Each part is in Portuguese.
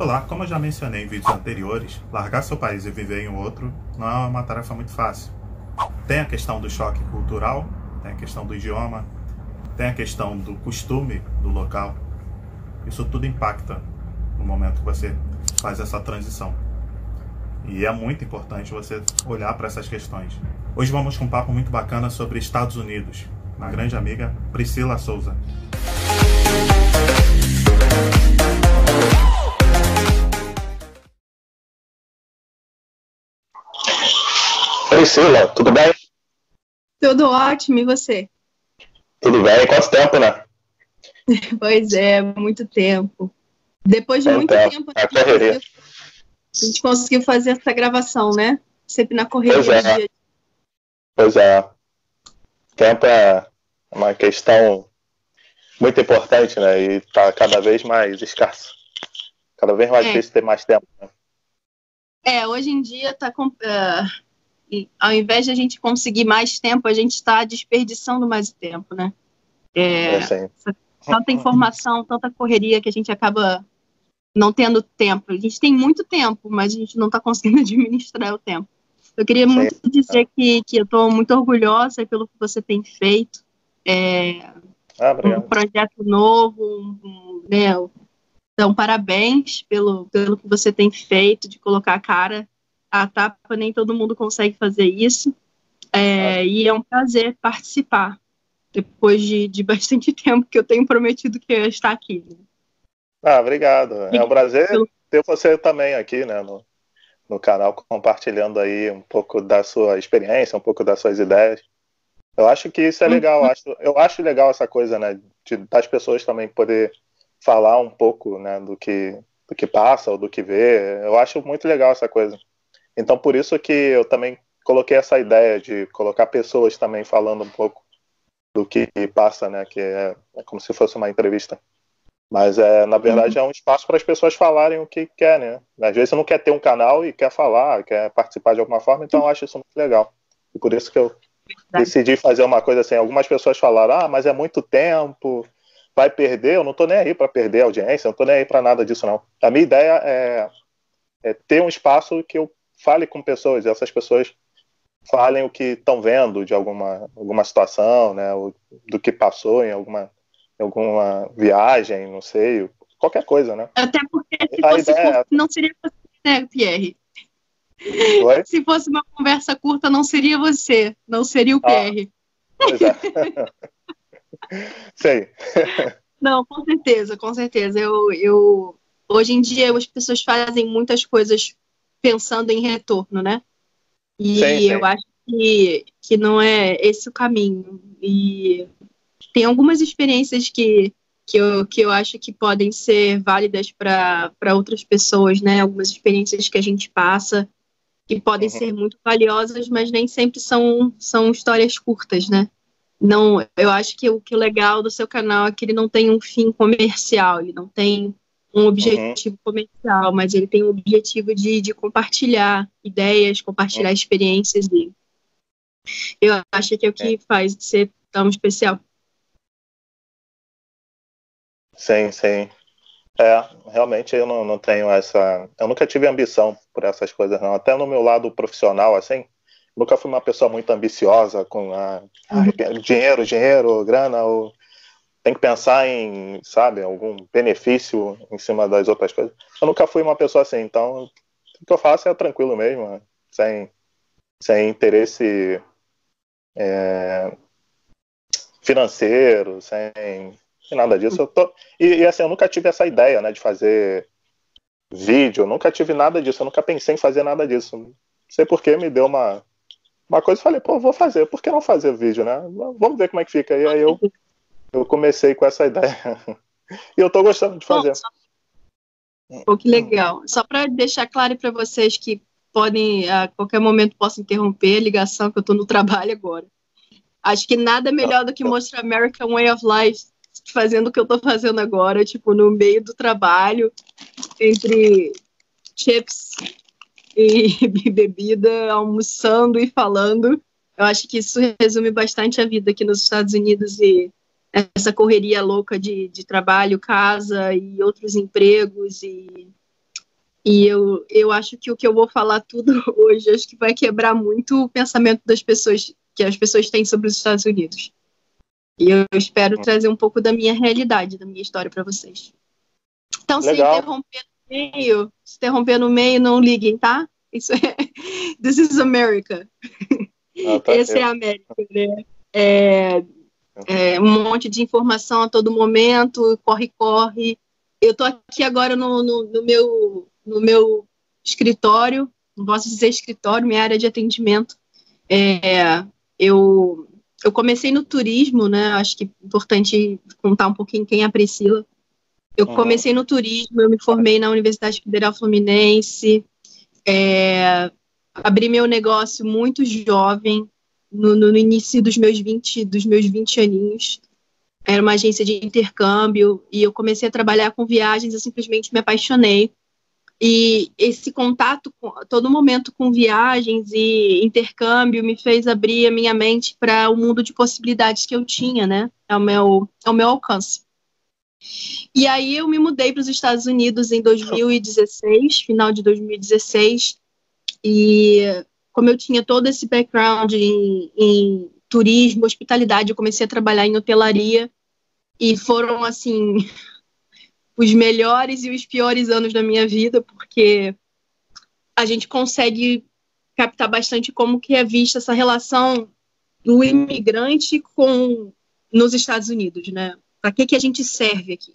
Olá, como eu já mencionei em vídeos anteriores, largar seu país e viver em outro não é uma tarefa muito fácil. Tem a questão do choque cultural, tem a questão do idioma, tem a questão do costume do local. Isso tudo impacta no momento que você faz essa transição. E é muito importante você olhar para essas questões. Hoje vamos com um papo muito bacana sobre Estados Unidos, na grande amiga Priscila Souza. Priscila, tudo bem? Tudo ótimo, e você? Tudo bem, quanto tempo, né? pois é, muito tempo. Depois de muito tempo, a, correria. a gente conseguiu fazer essa gravação, né? Sempre na correria pois é. dia. Pois é. Tempo é uma questão muito importante, né? E está cada vez mais escasso. Cada vez mais é. difícil ter mais tempo. Né? É, hoje em dia está com. Uh e ao invés de a gente conseguir mais tempo, a gente está desperdiçando mais tempo, né? É, é tanta informação, tanta correria que a gente acaba não tendo tempo. A gente tem muito tempo, mas a gente não está conseguindo administrar o tempo. Eu queria sim. muito dizer que, que eu estou muito orgulhosa pelo que você tem feito. É, ah, um projeto novo, um, um, né? Então, parabéns pelo, pelo que você tem feito, de colocar a cara a tapa nem todo mundo consegue fazer isso. É, e é um prazer participar, depois de, de bastante tempo que eu tenho prometido que eu ia estar aqui. Né? Ah, obrigado. É um prazer ter você também aqui, né, no, no canal, compartilhando aí um pouco da sua experiência, um pouco das suas ideias. Eu acho que isso é uhum. legal, eu acho, eu acho legal essa coisa, né, de, das pessoas também poder falar um pouco, né, do que, do que passa ou do que vê. Eu acho muito legal essa coisa. Então, por isso que eu também coloquei essa ideia de colocar pessoas também falando um pouco do que passa, né? Que é, é como se fosse uma entrevista. Mas, é, na verdade, uhum. é um espaço para as pessoas falarem o que querem, né? Às vezes você não quer ter um canal e quer falar, quer participar de alguma forma, então eu acho isso muito legal. E por isso que eu decidi fazer uma coisa assim. Algumas pessoas falaram, ah, mas é muito tempo, vai perder. Eu não estou nem aí para perder a audiência, não estou nem aí para nada disso, não. A minha ideia é, é ter um espaço que eu fale com pessoas, e essas pessoas falem o que estão vendo de alguma, alguma situação, né, do que passou em alguma, alguma viagem, não sei, qualquer coisa, né? Até porque se A fosse ideia... curto, não seria você, né, Pierre? Oi? Se fosse uma conversa curta, não seria você, não seria o ah, Pierre. Pois é. sei. Não, com certeza, com certeza. Eu, eu, hoje em dia as pessoas fazem muitas coisas pensando em retorno, né? E sim, sim. eu acho que, que não é esse o caminho. E tem algumas experiências que, que, eu, que eu acho que podem ser válidas para outras pessoas, né? Algumas experiências que a gente passa que podem uhum. ser muito valiosas, mas nem sempre são, são histórias curtas, né? Não, eu acho que o que o legal do seu canal é que ele não tem um fim comercial, ele não tem um objetivo uhum. comercial, mas ele tem o objetivo de, de compartilhar ideias, compartilhar uhum. experiências dele. Eu acho que é o que é. faz ser tão especial. Sim, sim. É, realmente eu não, não tenho essa. Eu nunca tive ambição por essas coisas, não. Até no meu lado profissional, assim, nunca fui uma pessoa muito ambiciosa com a, uhum. dinheiro, dinheiro, grana, ou tem que pensar em, sabe, algum benefício em cima das outras coisas. Eu nunca fui uma pessoa assim, então o que eu faço é tranquilo mesmo, sem, sem interesse é, financeiro, sem, sem, nada disso. Eu tô, e, e, assim, eu nunca tive essa ideia, né, de fazer vídeo, eu nunca tive nada disso, eu nunca pensei em fazer nada disso. Não sei por que me deu uma, uma coisa e falei, pô, vou fazer, por que não fazer vídeo, né? Vamos ver como é que fica. E aí eu eu comecei com essa ideia. e eu estou gostando de fazer. Pô, que legal. Só para deixar claro para vocês que podem, a qualquer momento, posso interromper a ligação, que eu estou no trabalho agora. Acho que nada melhor do que mostrar American Way of Life fazendo o que eu estou fazendo agora, tipo, no meio do trabalho, entre chips e bebida, almoçando e falando. Eu acho que isso resume bastante a vida aqui nos Estados Unidos e essa correria louca de, de trabalho, casa e outros empregos e E eu, eu acho que o que eu vou falar tudo hoje, acho que vai quebrar muito o pensamento das pessoas, que as pessoas têm sobre os Estados Unidos. E eu espero uhum. trazer um pouco da minha realidade, da minha história para vocês. Então, Legal. se interromper no meio, se interromper no meio, não liguem, tá? Isso é. This is America. Ah, tá Esse é a América, né? É, é, um monte de informação a todo momento, corre, corre. Eu tô aqui agora no, no, no meu no meu escritório, não posso dizer escritório, minha área de atendimento. É, eu, eu comecei no turismo, né? Acho que é importante contar um pouquinho quem é a Priscila. Eu uhum. comecei no turismo, eu me formei na Universidade Federal Fluminense, é, abri meu negócio muito jovem, no, no, início dos meus 20, dos meus 20 aninhos. Era uma agência de intercâmbio e eu comecei a trabalhar com viagens, eu simplesmente me apaixonei. E esse contato a todo momento com viagens e intercâmbio me fez abrir a minha mente para o mundo de possibilidades que eu tinha, né? Ao meu, ao meu alcance. E aí eu me mudei para os Estados Unidos em 2016, final de 2016, e como eu tinha todo esse background em, em turismo, hospitalidade, eu comecei a trabalhar em hotelaria e foram assim os melhores e os piores anos da minha vida, porque a gente consegue captar bastante como que é vista essa relação do imigrante com nos Estados Unidos, né? Para que que a gente serve aqui?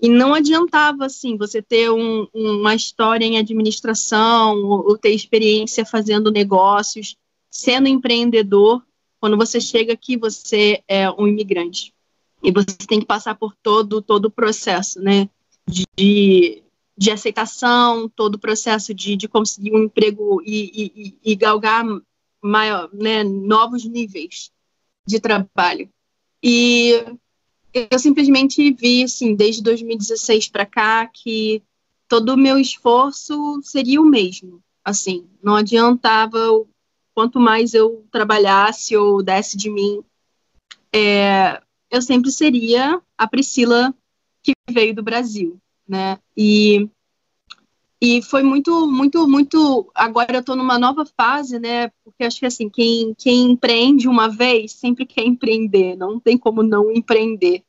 E não adiantava assim você ter um, uma história em administração ou, ter experiência fazendo negócios, sendo empreendedor. Quando você chega aqui, você é um imigrante e você tem que passar por todo todo o processo, né, de, de aceitação, todo o processo de, de conseguir um emprego e, e, e galgar maior, né, novos níveis de trabalho. E eu simplesmente vi, assim, desde 2016 para cá, que todo o meu esforço seria o mesmo. Assim, não adiantava quanto mais eu trabalhasse ou desse de mim, é, eu sempre seria a Priscila que veio do Brasil, né? E e foi muito, muito, muito. Agora eu estou numa nova fase, né? Porque acho que assim, quem, quem empreende uma vez sempre quer empreender, não tem como não empreender.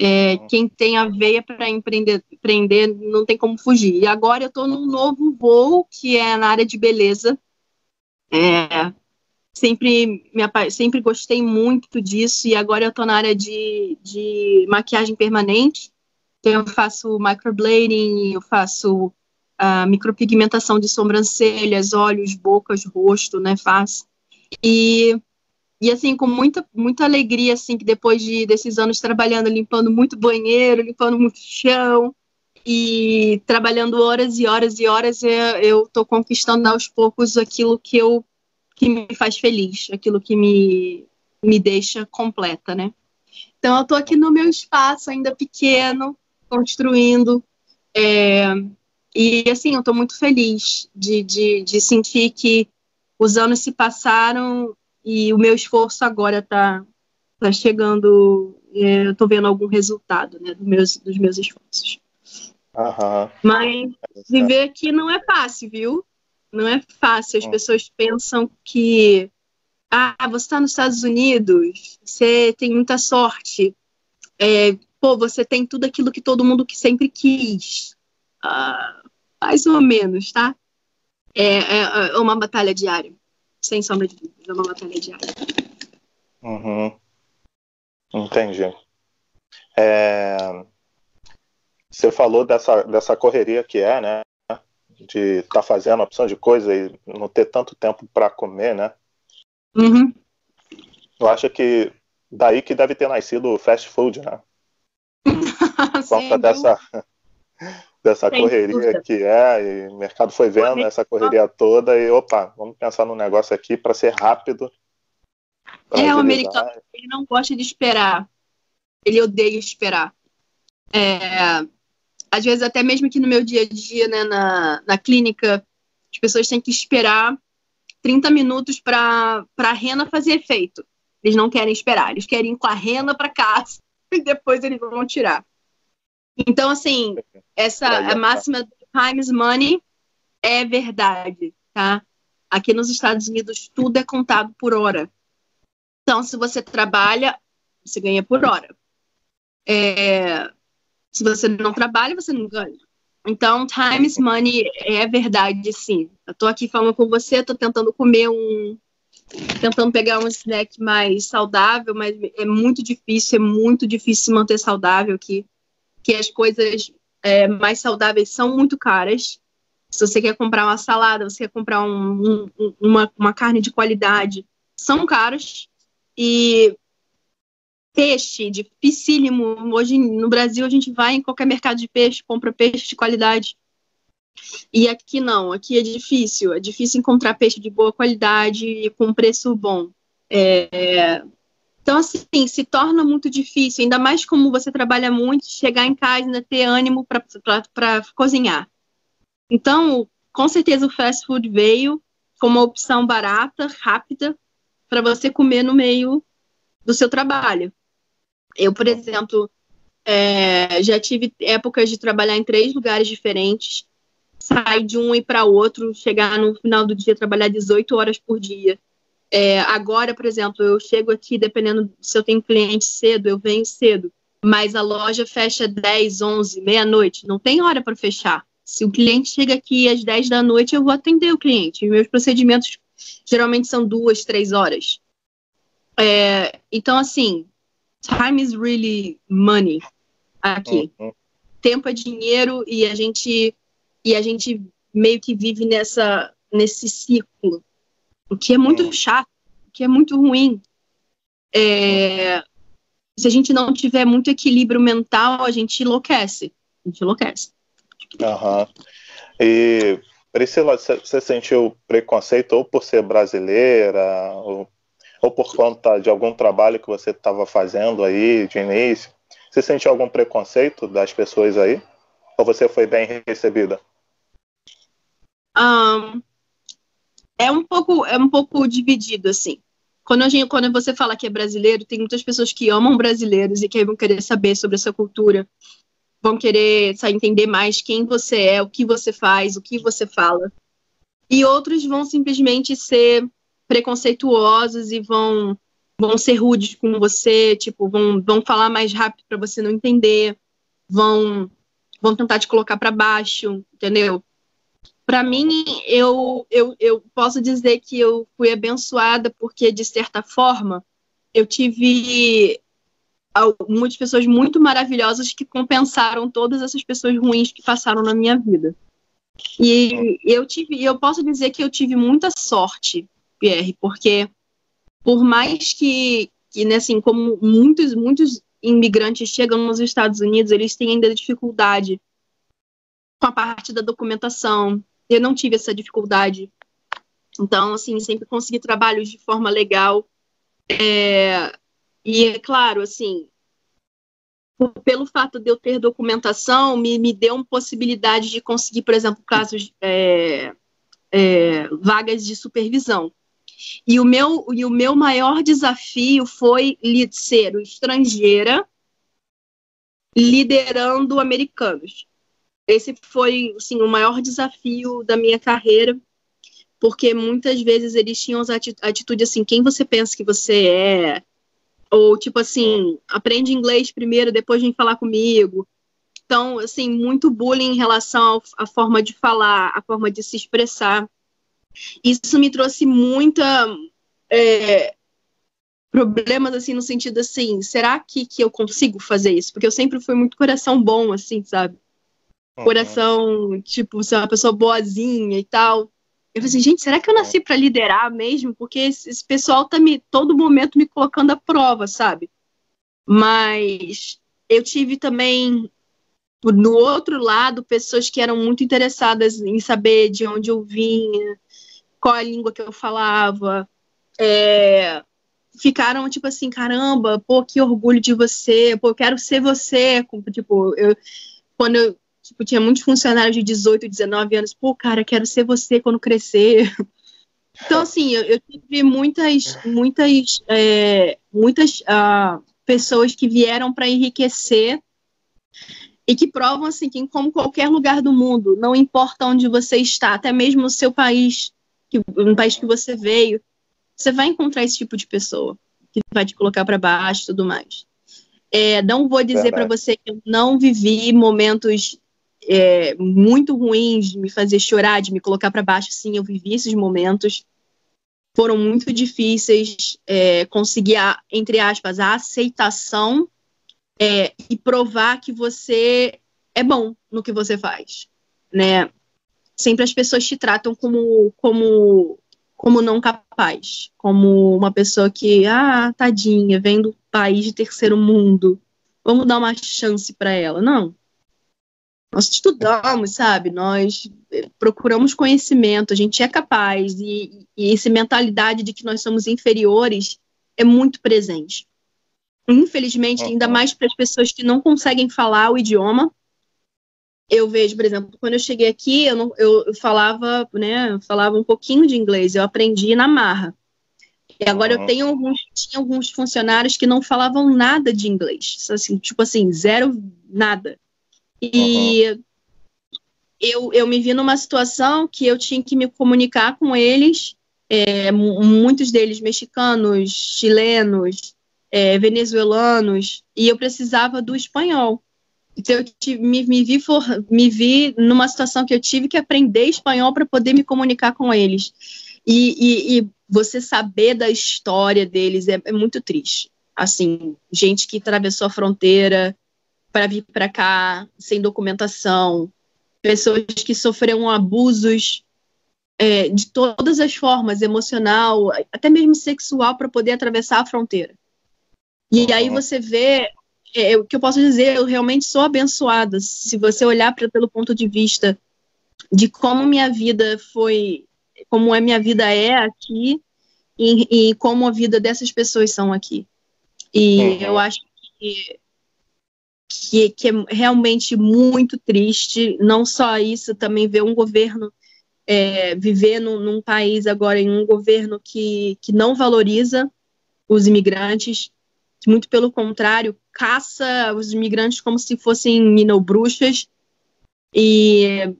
É, quem tem a veia para empreender, empreender não tem como fugir. E agora eu estou num novo voo que é na área de beleza. É, sempre me sempre gostei muito disso e agora eu estou na área de, de maquiagem permanente. Então eu faço microblading, eu faço uh, micropigmentação de sobrancelhas, olhos, bocas, rosto, né, face. E e assim com muita muita alegria assim que depois de desses anos trabalhando, limpando muito banheiro, limpando muito chão e trabalhando horas e horas e horas, eu estou conquistando aos poucos aquilo que eu que me faz feliz, aquilo que me, me deixa completa, né? Então, eu estou aqui no meu espaço, ainda pequeno, construindo. É, e, assim, eu estou muito feliz de, de, de sentir que os anos se passaram e o meu esforço agora está tá chegando, é, eu estou vendo algum resultado né, dos, meus, dos meus esforços. Uhum. Mas viver aqui não é fácil, viu? Não é fácil. As hum. pessoas pensam que ah, você está nos Estados Unidos, você tem muita sorte. É, pô, você tem tudo aquilo que todo mundo que sempre quis. Ah, mais ou menos, tá? É, é, é, uma batalha diária. Sem sombra de dúvida, é uma batalha diária. Uhum. Entendi. É... Você falou dessa, dessa correria que é, né? de estar tá fazendo opção de coisa e não ter tanto tempo para comer, né? Uhum. Eu acho que daí que deve ter nascido o fast food, né? Por conta dessa, dessa correria que é, e o mercado foi vendo essa correria toda e opa, vamos pensar num negócio aqui para ser rápido. É, o americano ele não gosta de esperar. Ele odeia esperar. É, às vezes até mesmo aqui no meu dia a dia, né, na, na clínica, as pessoas têm que esperar 30 minutos para a rena fazer efeito. Eles não querem esperar, eles querem ir com a rena para casa e depois eles vão tirar. Então, assim, essa a máxima times money é verdade, tá? Aqui nos Estados Unidos tudo é contado por hora. Então, se você trabalha, você ganha por hora. É, se você não trabalha, você não ganha. Então, times money é verdade, sim. Eu tô aqui falando com você, tô tentando comer um. Tentando pegar um snack mais saudável, mas é muito difícil, é muito difícil manter saudável aqui. Que as coisas é, mais saudáveis são muito caras. Se você quer comprar uma salada, você quer comprar um, um, uma, uma carne de qualidade, são caros. E peixe dificílimo. Hoje no Brasil a gente vai em qualquer mercado de peixe, compra peixe de qualidade. E aqui não, aqui é difícil. É difícil encontrar peixe de boa qualidade e com preço bom. É... Então, assim, se torna muito difícil, ainda mais como você trabalha muito, chegar em casa e ainda ter ânimo para cozinhar. Então, com certeza o fast food veio como uma opção barata, rápida, para você comer no meio do seu trabalho. Eu, por exemplo, é, já tive épocas de trabalhar em três lugares diferentes, sair de um e para outro, chegar no final do dia trabalhar 18 horas por dia. É, agora, por exemplo, eu chego aqui, dependendo se eu tenho cliente cedo, eu venho cedo, mas a loja fecha 10, 11, meia-noite, não tem hora para fechar. Se o cliente chega aqui às 10 da noite, eu vou atender o cliente. Meus procedimentos geralmente são duas, três horas. É, então, assim, time is really money aqui. Uhum. Tempo é dinheiro e a gente e a gente meio que vive nessa nesse ciclo, o que é muito uhum. chato, o que é muito ruim. É, se a gente não tiver muito equilíbrio mental, a gente enlouquece. A gente enlouquece. Uhum. E Priscila, você sentiu preconceito ou por ser brasileira, ou ou por conta de algum trabalho que você estava fazendo aí de início? Você sentiu algum preconceito das pessoas aí? Ou você foi bem recebida? Um, é um pouco é um pouco dividido assim. Quando, a gente, quando você fala que é brasileiro, tem muitas pessoas que amam brasileiros e que vão querer saber sobre essa cultura, vão querer sabe, entender mais quem você é, o que você faz, o que você fala. E outros vão simplesmente ser preconceituosos e vão vão ser rudes com você, tipo, vão, vão falar mais rápido para você não entender, vão vão tentar te colocar para baixo, entendeu? Para mim, eu, eu, eu posso dizer que eu fui abençoada porque, de certa forma, eu tive muitas pessoas muito maravilhosas que compensaram todas essas pessoas ruins que passaram na minha vida. E eu tive, eu posso dizer que eu tive muita sorte, Pierre, porque por mais que, que né, assim, como muitos, muitos imigrantes chegam nos Estados Unidos, eles têm ainda dificuldade com a parte da documentação. Eu não tive essa dificuldade. Então, assim, sempre consegui trabalhos de forma legal. É, e é claro, assim, pelo fato de eu ter documentação, me, me deu uma possibilidade de conseguir, por exemplo, casos, é, é, vagas de supervisão. E o meu, e o meu maior desafio foi ser estrangeira liderando americanos. Esse foi assim, o maior desafio da minha carreira, porque muitas vezes eles tinham atitude assim, quem você pensa que você é? Ou tipo assim, aprende inglês primeiro, depois vem falar comigo. Então, assim, muito bullying em relação à forma de falar, à forma de se expressar. Isso me trouxe muita é, problemas assim no sentido assim, será que, que eu consigo fazer isso? Porque eu sempre fui muito coração bom, assim, sabe? Uhum. Coração, tipo, ser uma pessoa boazinha e tal. Eu falei assim, gente, será que eu nasci para liderar mesmo? Porque esse, esse, pessoal tá me todo momento me colocando à prova, sabe? Mas eu tive também no outro lado pessoas que eram muito interessadas em saber de onde eu vinha, qual a língua que eu falava. É, ficaram tipo assim, caramba, pô, que orgulho de você, pô, eu quero ser você. Tipo, eu, quando eu tipo, tinha muitos funcionários de 18, 19 anos, pô, cara, quero ser você quando crescer. Então, assim, eu, eu tive muitas, muitas, é, muitas uh, pessoas que vieram para enriquecer e que provam assim que como qualquer lugar do mundo, não importa onde você está, até mesmo no seu país, que, no país que você veio, você vai encontrar esse tipo de pessoa que vai te colocar para baixo e tudo mais. É, não vou dizer para você que eu não vivi momentos é, muito ruins de me fazer chorar, de me colocar para baixo. Sim, eu vivi esses momentos. Foram muito difíceis. É, conseguir, a, entre aspas, a aceitação é, e provar que você é bom no que você faz, né? Sempre as pessoas te tratam como, como, como não capaz, como uma pessoa que, ah, tadinha, vem do país de terceiro mundo, vamos dar uma chance para ela. Não. Nós estudamos, sabe? Nós procuramos conhecimento, a gente é capaz, e, e essa mentalidade de que nós somos inferiores é muito presente. Infelizmente, ainda mais para as pessoas que não conseguem falar o idioma. Eu vejo, por exemplo, quando eu cheguei aqui, eu, não, eu, eu falava, né, eu falava um pouquinho de inglês, eu aprendi na marra. E agora uhum. eu tenho alguns, tinha alguns funcionários que não falavam nada de inglês, assim, tipo assim, zero nada. E uhum. eu, eu me vi numa situação que eu tinha que me comunicar com eles, é, muitos deles mexicanos, chilenos, é, venezuelanos, e eu precisava do espanhol. Então, eu tive, me, me, vi for, me vi numa situação que eu tive que aprender espanhol para poder me comunicar com eles. E, e, e, você saber da história deles é, é muito triste. Assim, gente que atravessou a fronteira para vir para cá sem documentação, pessoas que sofreram abusos é, de todas as formas, emocional, até mesmo sexual, para poder atravessar a fronteira. E aí você vê, é, o que eu posso dizer, eu realmente sou abençoada. Se você olhar pra, pelo ponto de vista de como minha vida foi, como a minha vida é aqui e, e como a vida dessas pessoas são aqui. E uhum. eu acho que, que, que, é realmente muito triste, não só isso, também ver um governo é, viver num, num, país agora em um governo que, que não valoriza os imigrantes, muito pelo contrário, caça os imigrantes como se fossem minobruxas. E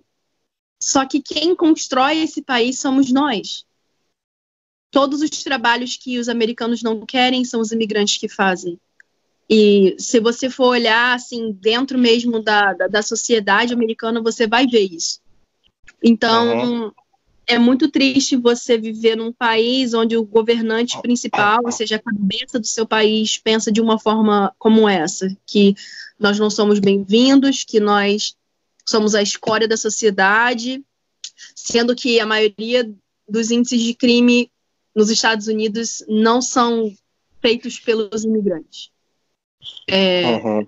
só que quem constrói esse país somos nós. Todos os trabalhos que os americanos não querem são os imigrantes que fazem. E se você for olhar assim dentro mesmo da, da, da sociedade americana, você vai ver isso. Então, uhum é muito triste você viver num país onde o governante principal, ou seja, a cabeça do seu país, pensa de uma forma como essa, que nós não somos bem-vindos, que nós somos a escória da sociedade, sendo que a maioria dos índices de crime nos Estados Unidos não são feitos pelos imigrantes. É, uhum.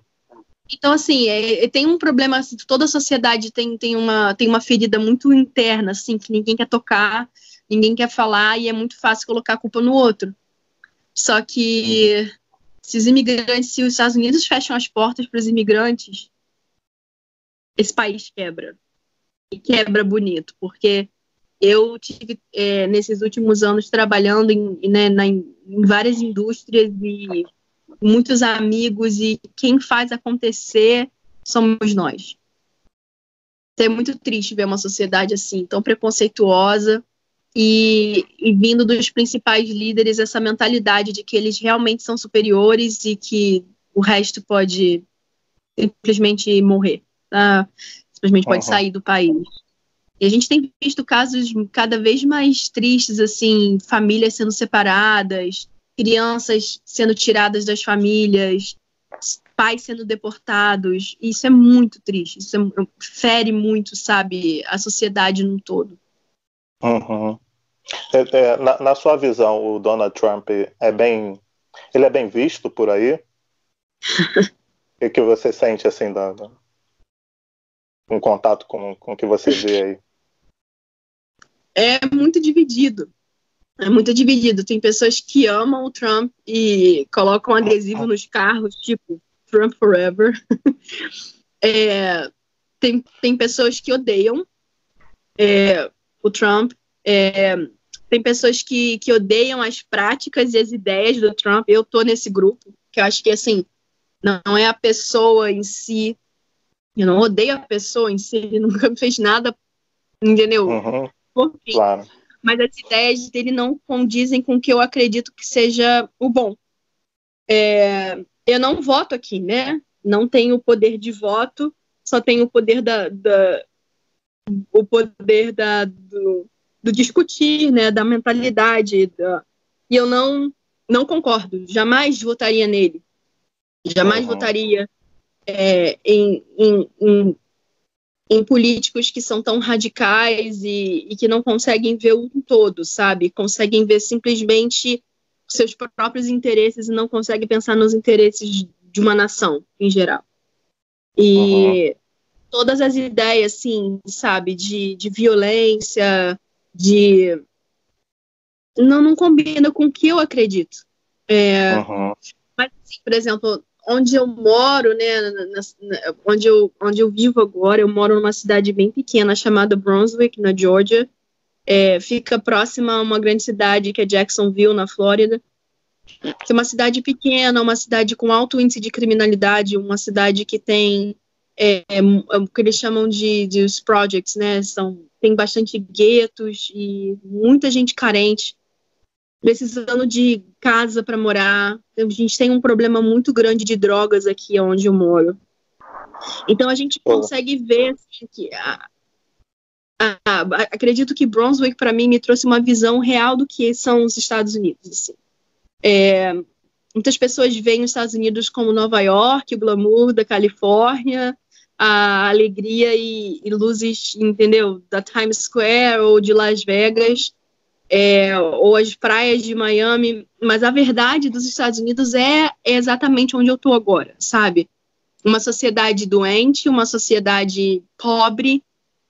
Então, assim, é, é, tem um problema, assim, toda a sociedade tem, tem, uma, tem uma ferida muito interna, assim, que ninguém quer tocar, ninguém quer falar, e é muito fácil colocar a culpa no outro. Só que se os imigrantes, se os Estados Unidos fecham as portas para os imigrantes, esse país quebra. E quebra bonito, porque eu tive, é, nesses últimos anos, trabalhando em, né, na, em várias indústrias e muitos amigos e quem faz acontecer somos nós. É muito triste ver uma sociedade assim, tão preconceituosa e, e, vindo dos principais líderes essa mentalidade de que eles realmente são superiores e que o resto pode simplesmente morrer, tá? simplesmente pode uhum. sair do país. E a gente tem visto casos cada vez mais tristes, assim, famílias sendo separadas, crianças sendo tiradas das famílias, pais sendo deportados. Isso é muito triste. Isso é, fere muito, sabe, a sociedade no todo. Uhum. É, é, na, na, sua visão, o Donald Trump é bem, ele é bem visto por aí? o que você sente assim da, da, em contato com, com o que você vê aí? É muito dividido é muito dividido. Tem pessoas que amam o Trump e colocam adesivo nos carros, tipo Trump Forever. é, tem, tem pessoas que odeiam é, o Trump. É, tem pessoas que, que odeiam as práticas e as ideias do Trump. Eu tô nesse grupo, que eu acho que, assim, não é a pessoa em si, Eu não odeio a pessoa em si, ele nunca me fez nada, entendeu? Uhum. Claro. Mas as ideias dele não condizem com o que eu acredito que seja o bom. É, eu não voto aqui, né? Não tenho o poder de voto, só tenho o poder da, da o poder da, do, do, discutir, né? Da mentalidade. Da, e eu não não concordo. Jamais votaria nele. Jamais uhum. votaria é, em, em, em, em, políticos que são tão radicais e, e, que não conseguem ver o todo, sabe? Conseguem ver simplesmente seus próprios interesses e não conseguem pensar nos interesses de uma nação em geral. E uhum. todas as ideias, assim, sabe, de, de violência, de. Não, não combina com o que eu acredito. É, uhum. Mas, assim, por exemplo, onde eu moro, né, na, na, onde, eu, onde eu vivo agora, eu moro numa cidade bem pequena chamada Brunswick, na Georgia. É, fica próxima a uma grande cidade que é Jacksonville, na Flórida. Que é uma cidade pequena, uma cidade com alto índice de criminalidade, uma cidade que tem é, é, o que eles chamam de, de os projects, né? São, tem bastante guetos e muita gente carente precisando de casa para morar. A gente tem um problema muito grande de drogas aqui onde eu moro. Então a gente consegue ver assim, que a, a, a, acredito que Brunswick para mim me trouxe uma visão real do que são os Estados Unidos. Assim. É, muitas pessoas veem os Estados Unidos como Nova York, o glamour da Califórnia, a alegria e, e luzes, entendeu, da Times Square ou de Las Vegas é, ou as praias de Miami, mas a verdade dos Estados Unidos é, é exatamente onde eu estou agora, sabe? Uma sociedade doente, uma sociedade pobre.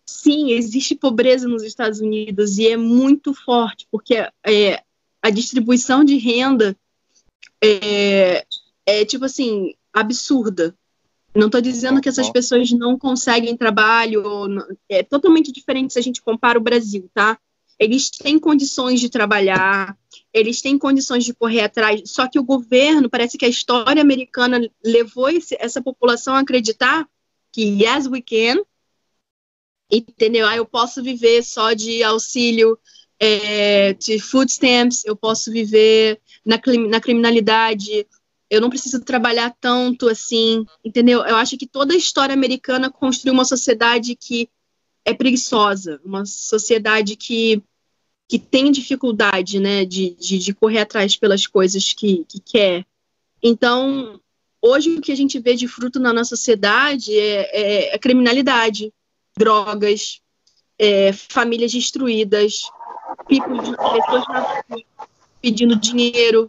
Sim, existe pobreza nos Estados Unidos e é muito forte, porque é, a distribuição de renda é, é tipo assim, absurda. Não estou dizendo que essas pessoas não conseguem trabalho, é totalmente diferente se a gente compara o Brasil, tá? Eles têm condições de trabalhar, eles têm condições de correr atrás, só que o governo, parece que a história americana levou esse, essa população a acreditar que yes, we can, entendeu? Ah, eu posso viver só de auxílio é, de food stamps, eu posso viver na, na criminalidade, eu não preciso trabalhar tanto assim, entendeu? Eu acho que toda a história americana construiu uma sociedade que é preguiçosa, uma sociedade que que tem dificuldade, né, de, de, de correr atrás pelas coisas que, que quer. Então, hoje o que a gente vê de fruto na nossa sociedade é, é, é criminalidade, drogas, é, famílias destruídas, tipos de pessoas pedindo dinheiro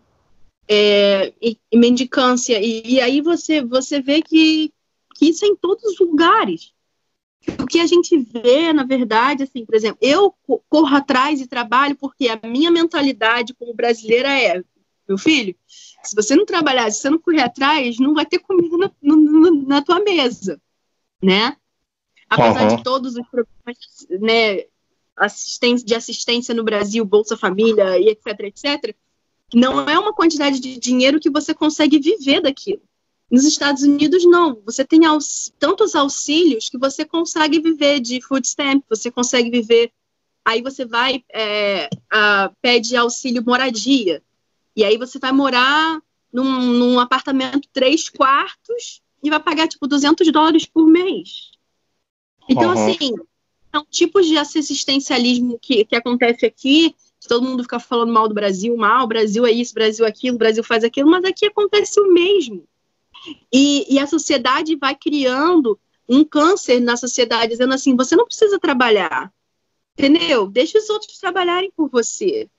é, e, e, mendicância. E, e, aí você, você vê que, que isso é em todos os lugares o que a gente vê, na verdade, assim, por exemplo, eu corro atrás e trabalho porque a minha mentalidade como brasileira é, meu filho, se você não trabalhar, se você não correr atrás, não vai ter comida na, no, na tua mesa, né? Apesar uhum. de todos os problemas, né, assistência, de assistência no Brasil, Bolsa Família e etc, etc, não é uma quantidade de dinheiro que você consegue viver daquilo. Nos Estados Unidos, não. Você tem aux, tantos auxílios que você consegue viver de food stamp, você consegue viver. Aí você vai, é, a, pede auxílio moradia. E aí você vai morar num, num, apartamento três quartos e vai pagar, tipo, 200 dólares por mês. Então, uhum. assim, são tipos de assistencialismo que, que acontece aqui, todo mundo fica falando mal do Brasil, mal, Brasil é isso, Brasil é aquilo, Brasil faz aquilo, mas aqui acontece o mesmo. E, e a sociedade vai criando um câncer na sociedade, dizendo assim: você não precisa trabalhar, entendeu? Deixa os outros trabalharem por você.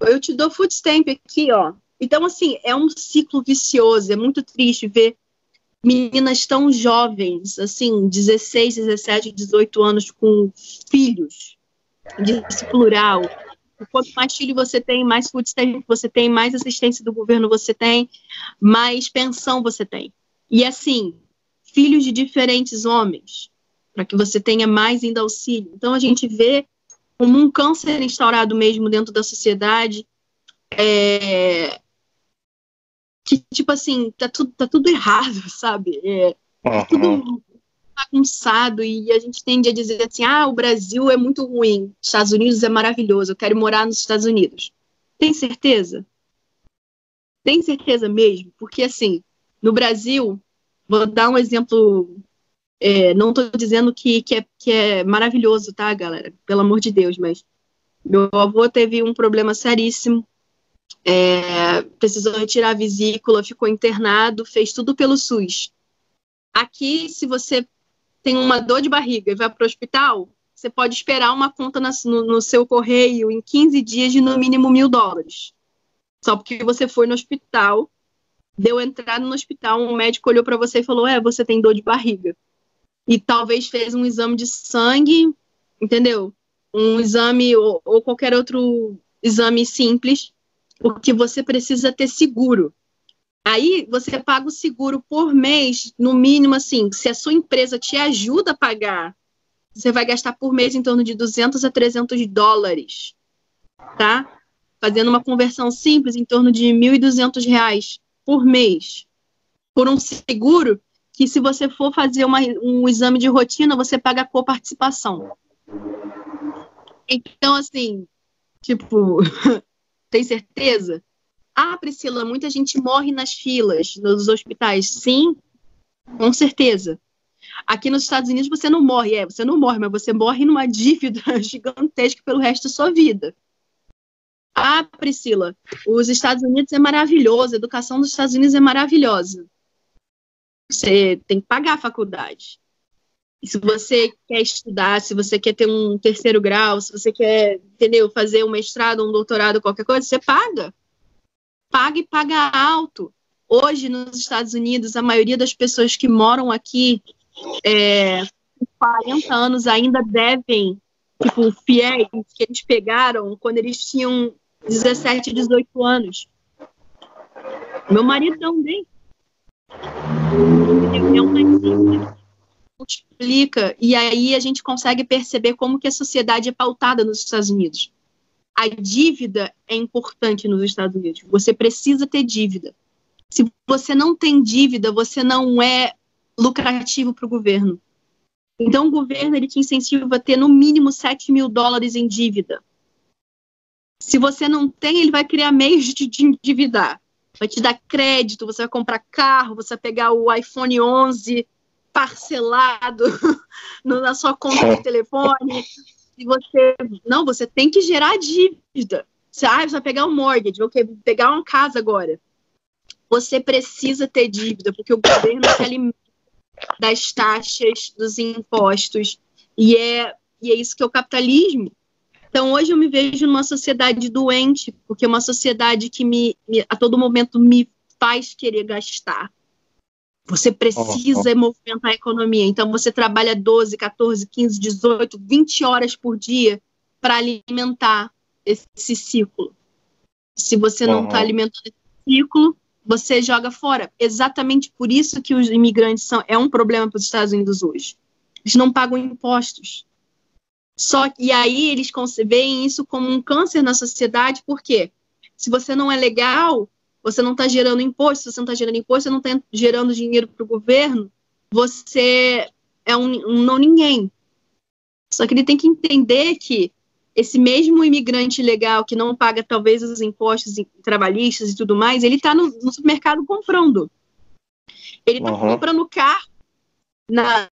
Eu te dou food stamp aqui, ó. Então, assim, é um ciclo vicioso, é muito triste ver meninas tão jovens, assim, 16, 17, 18 anos, com filhos, desse plural. Quanto mais filho você tem, mais food você tem, mais assistência do governo você tem, mais pensão você tem. E assim, filhos de diferentes homens, para que você tenha mais ainda auxílio. Então a gente vê como um câncer instaurado mesmo dentro da sociedade, é, que tipo assim, tá tudo, tá tudo errado, sabe? É, uhum. tudo, bagunçado e a gente tende a dizer assim: ah, o Brasil é muito ruim, Estados Unidos é maravilhoso, eu quero morar nos Estados Unidos. Tem certeza? Tem certeza mesmo? Porque, assim, no Brasil, vou dar um exemplo. É, não estou dizendo que, que, é, que é maravilhoso, tá, galera? Pelo amor de Deus, mas meu avô teve um problema seríssimo é, precisou retirar a vesícula, ficou internado, fez tudo pelo SUS. Aqui, se você tem uma dor de barriga e vai para o hospital, você pode esperar uma conta no, no, seu correio em 15 dias de no mínimo mil dólares. Só porque você foi no hospital, deu entrada no hospital, um médico olhou para você e falou: É, você tem dor de barriga. E talvez fez um exame de sangue, entendeu? Um exame ou, ou qualquer outro exame simples porque você precisa ter seguro. Aí você paga o seguro por mês, no mínimo assim, se a sua empresa te ajuda a pagar, você vai gastar por mês em torno de 200 a 300 dólares, tá? Fazendo uma conversão simples, em torno de 1.200 reais por mês, por um seguro que se você for fazer uma, um exame de rotina, você paga a coparticipação. Então, assim, tipo, Tem certeza? Ah, Priscila, muita gente morre nas filas nos hospitais. Sim, com certeza. Aqui nos Estados Unidos você não morre, é, você não morre, mas você morre numa dívida gigantesca pelo resto da sua vida. Ah, Priscila, os Estados Unidos é maravilhoso, a educação dos Estados Unidos é maravilhosa. Você tem que pagar a faculdade. E se você quer estudar, se você quer ter um terceiro grau, se você quer, entendeu, fazer um mestrado, um doutorado, qualquer coisa, você paga. Paga e paga alto. Hoje, nos Estados Unidos, a maioria das pessoas que moram aqui, é, 40 anos, ainda devem, tipo, fiéis que eles pegaram quando eles tinham 17, 18 anos. Meu marido também. Multiplica e aí a gente consegue perceber como que a sociedade é pautada nos Estados Unidos. A dívida é importante nos Estados Unidos. Você precisa ter dívida. Se você não tem dívida, você não é lucrativo para o governo. Então, o governo ele te incentiva a ter no mínimo 7 mil dólares em dívida. Se você não tem, ele vai criar meios de te endividar. Vai te dar crédito, você vai comprar carro, você vai pegar o iPhone 11 parcelado na sua conta de telefone. E você. Não, você tem que gerar dívida. Você, ah, você vai pegar um mortgage, vou pegar uma casa agora. Você precisa ter dívida, porque o governo se alimenta das taxas, dos impostos, e é, e é isso que é o capitalismo. Então, hoje eu me vejo numa sociedade doente, porque é uma sociedade que me, me a todo momento me faz querer gastar. Você precisa oh, oh. movimentar a economia. Então, você trabalha 12, 14, 15, 18, 20 horas por dia para alimentar esse ciclo. Se você não está alimentando esse ciclo, você joga fora. Exatamente por isso que os imigrantes são é um problema para os Estados Unidos hoje. Eles não pagam impostos. Só e aí eles veem isso como um câncer na sociedade, porque se você não é legal, você não está gerando imposto, você não está gerando imposto, você não está gerando dinheiro para o governo, você é um, um não ninguém. Só que ele tem que entender que esse mesmo imigrante legal que não paga talvez os impostos trabalhistas e tudo mais, ele está no, no, supermercado comprando. Ele está uhum. comprando carro na,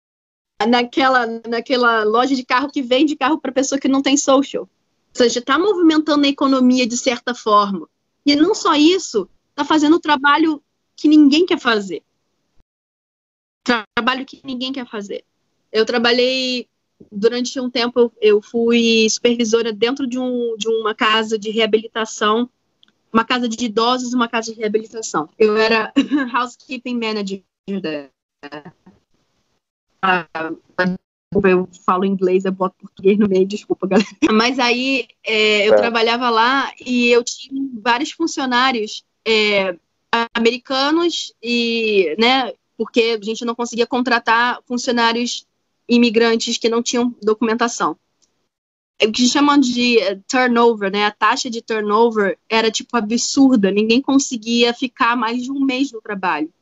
naquela, naquela loja de carro que vende carro para pessoa que não tem social. Ou seja, está movimentando a economia de certa forma. E não só isso, está fazendo o trabalho que ninguém quer fazer. Trabalho que ninguém quer fazer. Eu trabalhei durante um tempo, eu fui supervisora dentro de, um, de uma casa de reabilitação, uma casa de idosos, uma casa de reabilitação. Eu era housekeeping manager. Eu falo inglês, eu boto português no meio, desculpa, galera. Mas aí é, eu é. trabalhava lá e eu tinha vários funcionários é, americanos e, né, porque a gente não conseguia contratar funcionários imigrantes que não tinham documentação. É o que chamam de turnover, né? A taxa de turnover era tipo absurda, ninguém conseguia ficar mais de um mês no trabalho.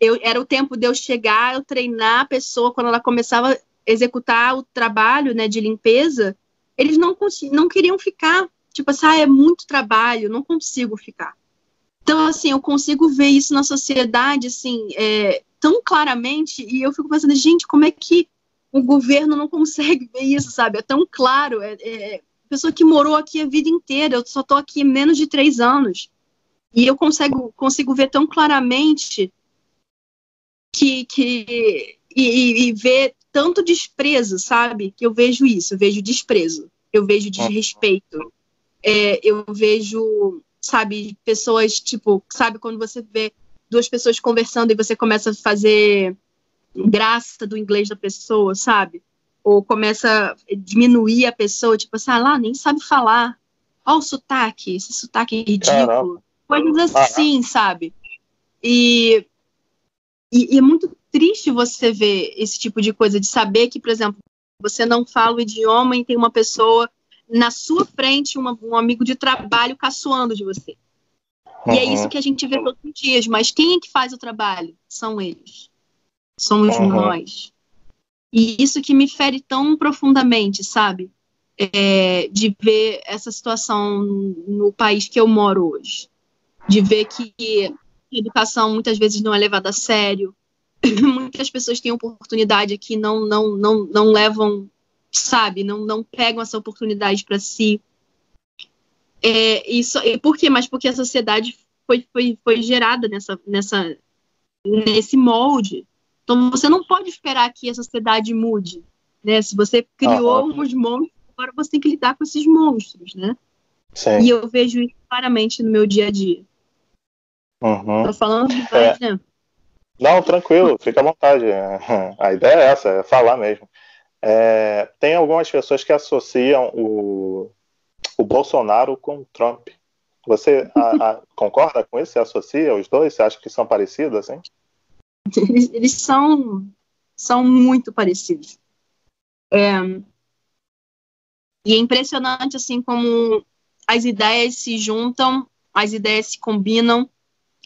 Eu, era o tempo de eu chegar, eu treinar a pessoa quando ela começava executar o trabalho né, de limpeza, eles não, não queriam ficar. Tipo assim, ah, é muito trabalho, não consigo ficar. Então, assim, eu consigo ver isso na sociedade, assim, é, tão claramente, e eu fico pensando, gente, como é que o governo não consegue ver isso, sabe? É tão claro. É, é pessoa que morou aqui a vida inteira, eu só estou aqui menos de três anos. E eu consigo, consigo ver tão claramente que. que e, e ver tanto desprezo, sabe? Que eu vejo isso, eu vejo desprezo, eu vejo desrespeito, é, eu vejo, sabe, pessoas, tipo, sabe, quando você vê duas pessoas conversando e você começa a fazer graça do inglês da pessoa, sabe? Ou começa a diminuir a pessoa, tipo assim, ah, lá nem sabe falar. Olha o sotaque, esse sotaque ridículo. Coisas assim, sabe? E, e, e, é muito triste você ver esse tipo de coisa, de saber que, por exemplo, você não fala o idioma e tem uma pessoa na sua frente, uma, um amigo de trabalho caçoando de você. Uhum. E é isso que a gente vê todos os dias, mas quem é que faz o trabalho? São eles somos uhum. nós. E isso que me fere tão profundamente, sabe? É, de ver essa situação no país que eu moro hoje. De ver que a educação muitas vezes não é levada a sério. Muitas pessoas têm oportunidade aqui não não não não levam, sabe? Não não pegam essa oportunidade para si. É, isso, por quê? Mas porque a sociedade foi, foi, foi gerada nessa, nessa, nesse molde então você não pode esperar que a sociedade mude, né? Se você criou uns monstros, agora você tem que lidar com esses monstros, né? Sim. E eu vejo isso claramente no meu dia a dia. Uhum. Tô falando demais, é. né? Não, tranquilo, fica à vontade. A ideia é essa, é falar mesmo. É, tem algumas pessoas que associam o, o Bolsonaro com o Trump. Você a, a, concorda com isso? Você associa os dois? Você acha que são parecidos assim? Eles, eles são, são muito parecidos. É, e é impressionante, assim, como as ideias se juntam, as ideias se combinam,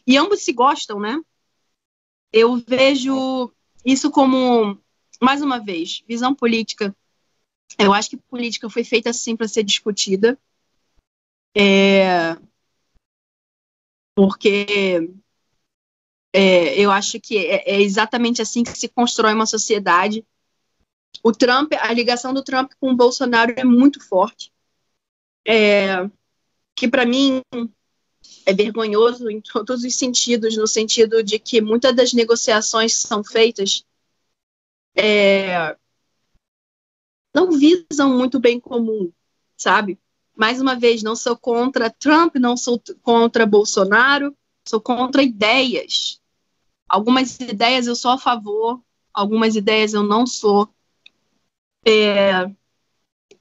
e ambos se gostam, né? Eu vejo isso como, mais uma vez, visão política. Eu acho que política foi feita assim para ser discutida. É, porque é, eu acho que é, é, exatamente assim que se constrói uma sociedade. O Trump, a ligação do Trump com o Bolsonaro é muito forte, é, que para mim é vergonhoso em todos os sentidos, no sentido de que muitas das negociações que são feitas é, não visam muito bem comum, sabe? Mais uma vez, não sou contra Trump, não sou contra Bolsonaro, sou contra ideias. Algumas ideias eu sou a favor, algumas ideias eu não sou. É,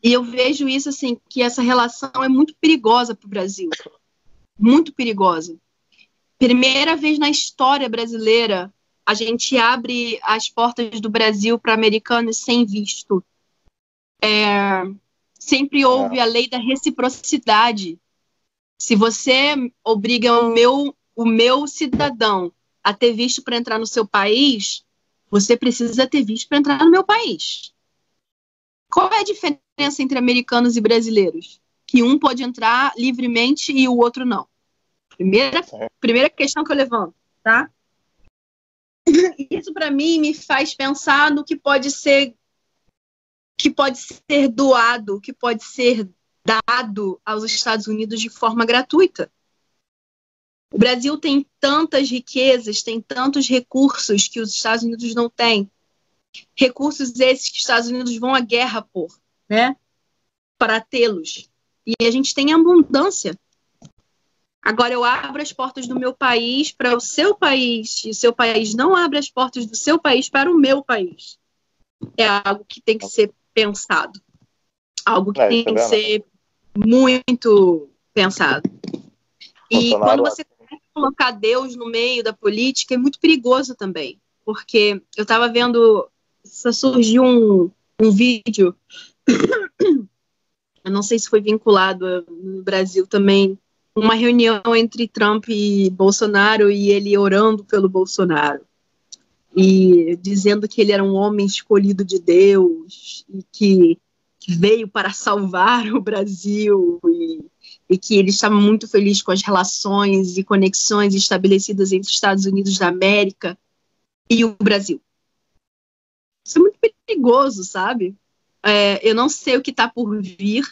e eu vejo isso assim, que essa relação é muito perigosa para o Brasil. Muito perigosa. Primeira vez na história brasileira, a gente abre as portas do Brasil para americanos sem visto. É, sempre houve a lei da reciprocidade. Se você obriga o meu, o meu cidadão a ter visto para entrar no seu país, você precisa ter visto para entrar no meu país. Qual é a diferença entre americanos e brasileiros? Que um pode entrar livremente e o outro não. Primeira, primeira questão que eu levanto, tá? Isso para mim me faz pensar no que pode ser que pode ser doado, que pode ser dado aos Estados Unidos de forma gratuita. O Brasil tem tantas riquezas, tem tantos recursos que os Estados Unidos não têm. Recursos esses que os Estados Unidos vão à guerra por, né? Para tê-los. E a gente tem abundância. Agora eu abro as portas do meu país para o seu país, e o seu país não abre as portas do seu país para o meu país. É algo que tem que ser pensado. Algo que é, tem que ser muito pensado. E quando você colocar Deus no meio da política é muito perigoso também, porque eu estava vendo, surgiu um, um vídeo, eu não sei se foi vinculado no Brasil também, uma reunião entre Trump e Bolsonaro e ele orando pelo Bolsonaro e dizendo que ele era um homem escolhido de Deus e que veio para salvar o Brasil e, e, que ele estava muito feliz com as relações e conexões estabelecidas entre os Estados Unidos da América e o Brasil. Isso é muito perigoso, sabe? É, eu não sei o que está por vir,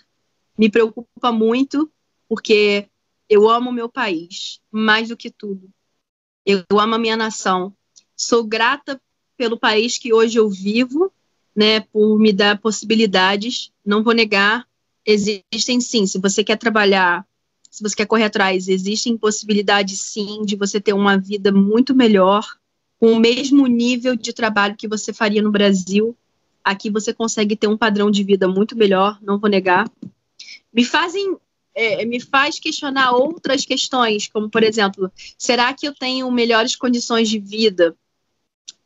me preocupa muito, porque eu amo meu país mais do que tudo. Eu, amo a minha nação. Sou grata pelo país que hoje eu vivo, né, por me dar possibilidades. Não vou negar, existem sim. Se você quer trabalhar, se você quer correr atrás, existem possibilidades sim de você ter uma vida muito melhor, com o mesmo nível de trabalho que você faria no Brasil. Aqui você consegue ter um padrão de vida muito melhor, não vou negar. Me fazem é, me faz questionar outras questões, como, por exemplo, será que eu tenho melhores condições de vida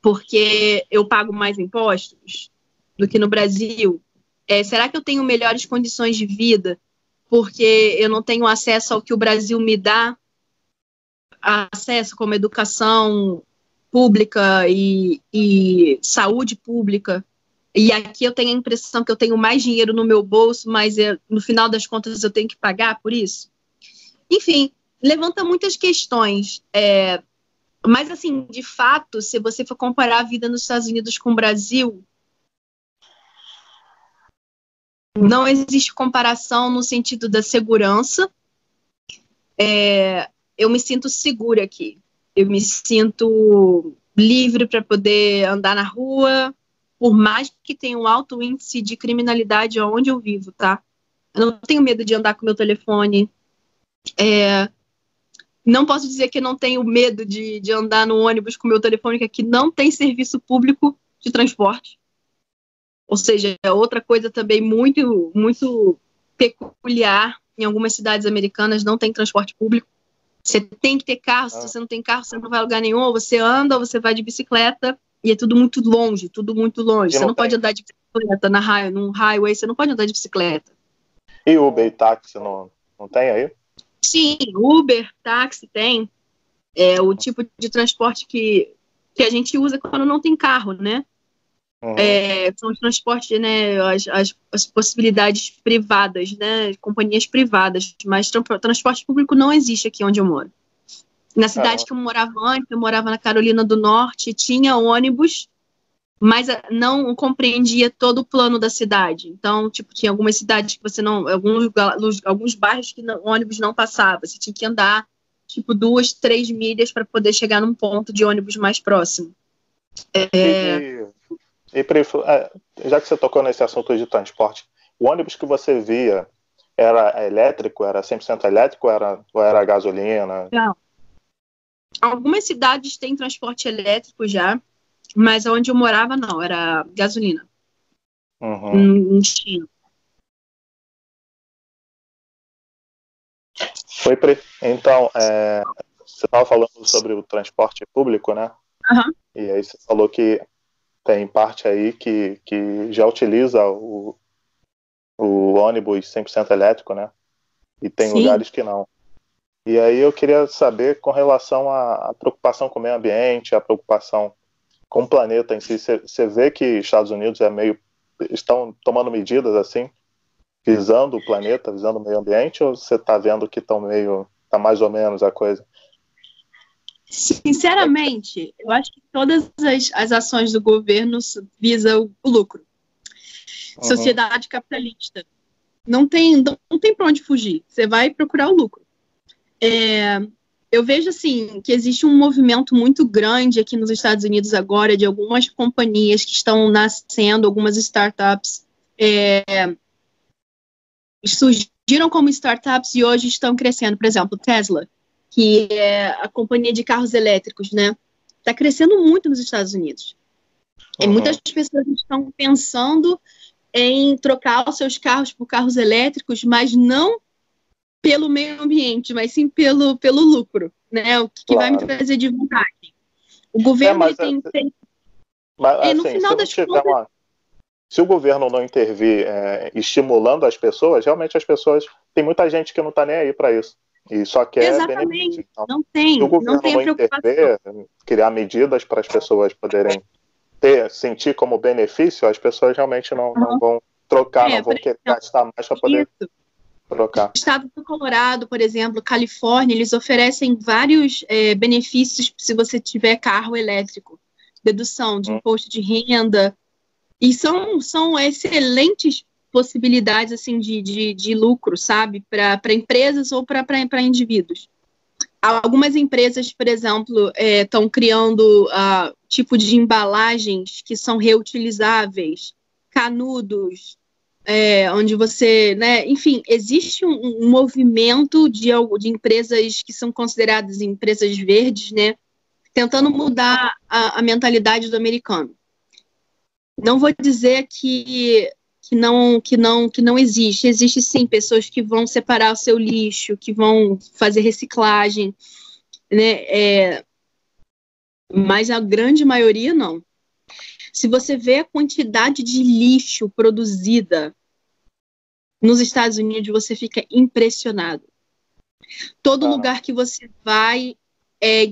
porque eu pago mais impostos do que no Brasil? É, será que eu tenho melhores condições de vida porque eu não tenho acesso ao que o Brasil me dá? Acesso como educação pública e, e saúde pública. E aqui eu tenho a impressão que eu tenho mais dinheiro no meu bolso, mas eu, no final das contas eu tenho que pagar por isso. Enfim, levanta muitas questões. É, mas, assim, de fato, se você for comparar a vida nos Estados Unidos com o Brasil, não existe comparação no sentido da segurança. É, eu me sinto segura aqui. Eu me sinto livre para poder andar na rua, por mais que tenha um alto índice de criminalidade onde eu vivo, tá? Eu não tenho medo de andar com meu telefone. É, não posso dizer que não tenho medo de, de andar no ônibus com meu telefone, que aqui não tem serviço público de transporte. Ou seja, é outra coisa também muito, muito peculiar. Em algumas cidades americanas não tem transporte público. Você tem que ter carro. Se ah. você não tem carro, você não vai a lugar nenhum. Ou você anda, ou você vai de bicicleta. E é tudo muito longe, tudo muito longe. Você não, pode andar de bicicleta na num highway, você não pode andar de bicicleta. E Uber e táxi não, não tem aí? Sim, Uber, táxi tem. É o tipo de transporte que, que a gente usa quando não tem carro, né? Uhum. É, são os transportes, né, as, as, as, possibilidades privadas, né, companhias privadas, mas transporte público não existe aqui onde eu moro. Na cidade que eu morava antes, eu morava na Carolina do Norte, tinha ônibus, mas ah, não compreendia todo o plano da cidade. Então, tipo, tinha algumas cidades que você não, alguns, alguns bairros que o ônibus não passava. Você tinha que andar, tipo, duas, três milhas para poder chegar num ponto de ônibus mais próximo. É... E, e, e, já que você tocou nesse assunto de transporte, o ônibus que você via era elétrico, era 100% elétrico ou era, ou era gasolina? Não, Algumas cidades têm transporte elétrico já, mas onde eu morava não, era gasolina. Uhum. Não tinha. Foi pre... Então, é... você estava falando sobre o transporte público, né? Uhum. E aí você falou que tem parte aí que, que já utiliza o, o ônibus 100% elétrico, né? E tem Sim. lugares que não. E aí eu queria saber com relação à, preocupação com o meio ambiente, a preocupação com o planeta em si. Você vê que Estados Unidos é meio estão tomando medidas assim, visando o planeta, visando o meio ambiente, ou você está vendo que estão meio tá mais ou menos a coisa? Sinceramente, eu acho que todas as, as ações do governo visam o lucro. Uhum. Sociedade capitalista. Não tem, não, não tem para onde fugir. Você vai procurar o lucro. É, eu vejo assim que existe um movimento muito grande aqui nos Estados Unidos agora de algumas companhias que estão nascendo, algumas startups é, surgiram como startups e hoje estão crescendo. Por exemplo, Tesla, que é a companhia de carros elétricos, né? Está crescendo muito nos Estados Unidos. Uhum. E muitas pessoas estão pensando em trocar os seus carros por carros elétricos, mas não pelo meio ambiente, mas sim pelo, pelo lucro, né? O que, claro. vai me trazer de vantagem. O governo é, tem, é, tem... Mas, assim, no final das contas... Uma... Se o governo não intervir é, estimulando as pessoas, realmente as pessoas. Tem muita gente que não está nem aí para isso. E só quer Exatamente. Então, não tem. O governo não, tem não intervir, criar medidas para as pessoas poderem ter, sentir como benefício, as pessoas realmente não, uhum. não vão trocar, é, não vão querer gastar mais para poder isso. Trocar. Estado do Colorado, por exemplo, Califórnia, eles oferecem vários é, benefícios se você tiver carro elétrico. Dedução de hum. imposto de renda. E são, são excelentes possibilidades assim de, de, de lucro, sabe? Para empresas ou para indivíduos. Algumas empresas, por exemplo, estão é, criando uh, tipo de embalagens que são reutilizáveis, canudos, é, onde você, né, enfim, existe um, um, movimento de, de empresas que são consideradas empresas verdes, né, tentando mudar a, a mentalidade do americano. Não vou dizer que que não que não que não existe. Existe sim pessoas que vão separar o seu lixo, que vão fazer reciclagem, né? É, mas a grande maioria não. Se você vê a quantidade de lixo produzida nos Estados Unidos, você fica impressionado. Todo ah. lugar que você vai é,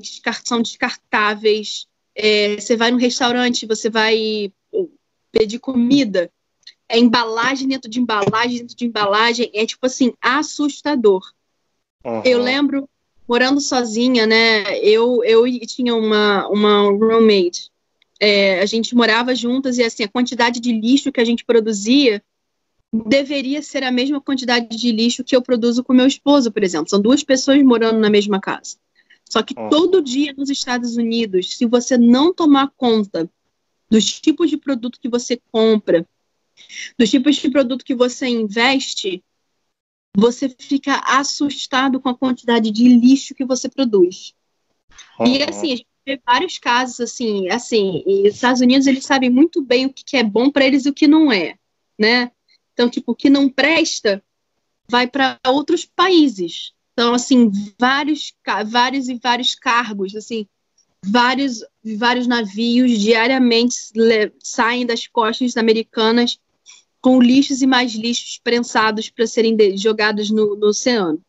são descartáveis. É, você vai no restaurante, você vai pedir comida, é embalagem dentro de embalagem dentro de embalagem, é tipo assim, assustador. Uhum. Eu lembro morando sozinha, né? Eu, eu tinha uma, uma roommate. É, a gente morava juntas e assim, a quantidade de lixo que a gente produzia deveria ser a mesma quantidade de lixo que eu produzo com meu esposo, por exemplo. São duas pessoas morando na mesma casa. Só que uhum. todo dia nos Estados Unidos, se você não tomar conta dos tipos de produto que você compra, dos tipos de produto que você investe, você fica assustado com a quantidade de lixo que você produz. Uhum. E assim, a gente vê vários casos assim, assim, e os Estados Unidos eles sabem muito bem o que é bom para eles e o que não é, né? Então, tipo, o que não presta vai para outros países. Então, assim, vários, vários e vários cargos, assim, vários, vários navios diariamente saem das costas americanas com lixos e mais lixos prensados para serem jogados no, no, oceano.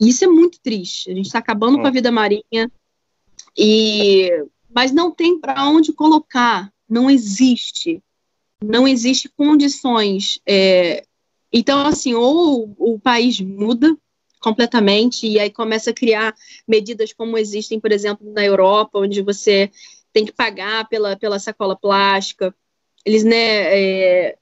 Isso é muito triste. A gente está acabando com a vida marinha e mas não tem para onde colocar. Não existe. Não existe condições. É... Então, assim, ou o país muda completamente e aí começa a criar medidas como existem, por exemplo, na Europa, onde você tem que pagar pela, pela sacola plástica. Eles, né, é,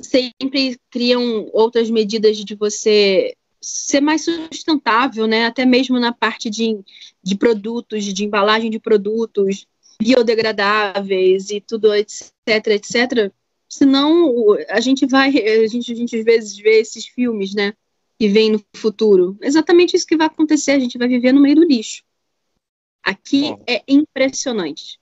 sempre criam outras medidas de você ser mais sustentável, né? Até mesmo na parte de, de produtos, de embalagem de produtos biodegradáveis e tudo, etc, etc. Senão a gente vai, a gente, a gente às vezes vê esses filmes, né? Que vem no futuro. Exatamente isso que vai acontecer. A gente vai viver no meio do lixo. Aqui é impressionante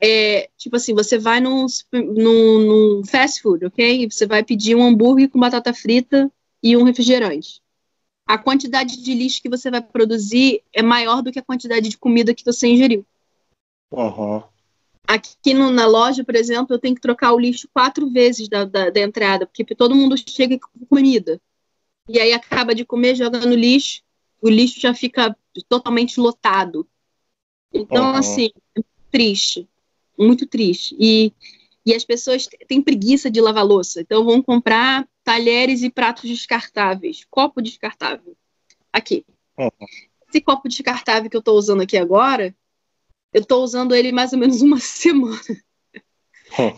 é, tipo assim, você vai num, num, num, fast food, ok? Você vai pedir um hambúrguer com batata frita e um refrigerante. A quantidade de lixo que você vai produzir é maior do que a quantidade de comida que você ingeriu. Uhum. Aqui no, na loja, por exemplo, eu tenho que trocar o lixo quatro vezes da, da, da entrada, porque todo mundo chega com comida. E aí acaba de comer, joga no lixo, o lixo já fica totalmente lotado. Então, uhum. assim, é triste muito triste. E, e as pessoas têm preguiça de lavar louça, então vão comprar talheres e pratos descartáveis, copo descartável. Aqui. Uhum. Esse copo descartável que eu estou usando aqui agora, eu estou usando ele mais ou menos uma semana.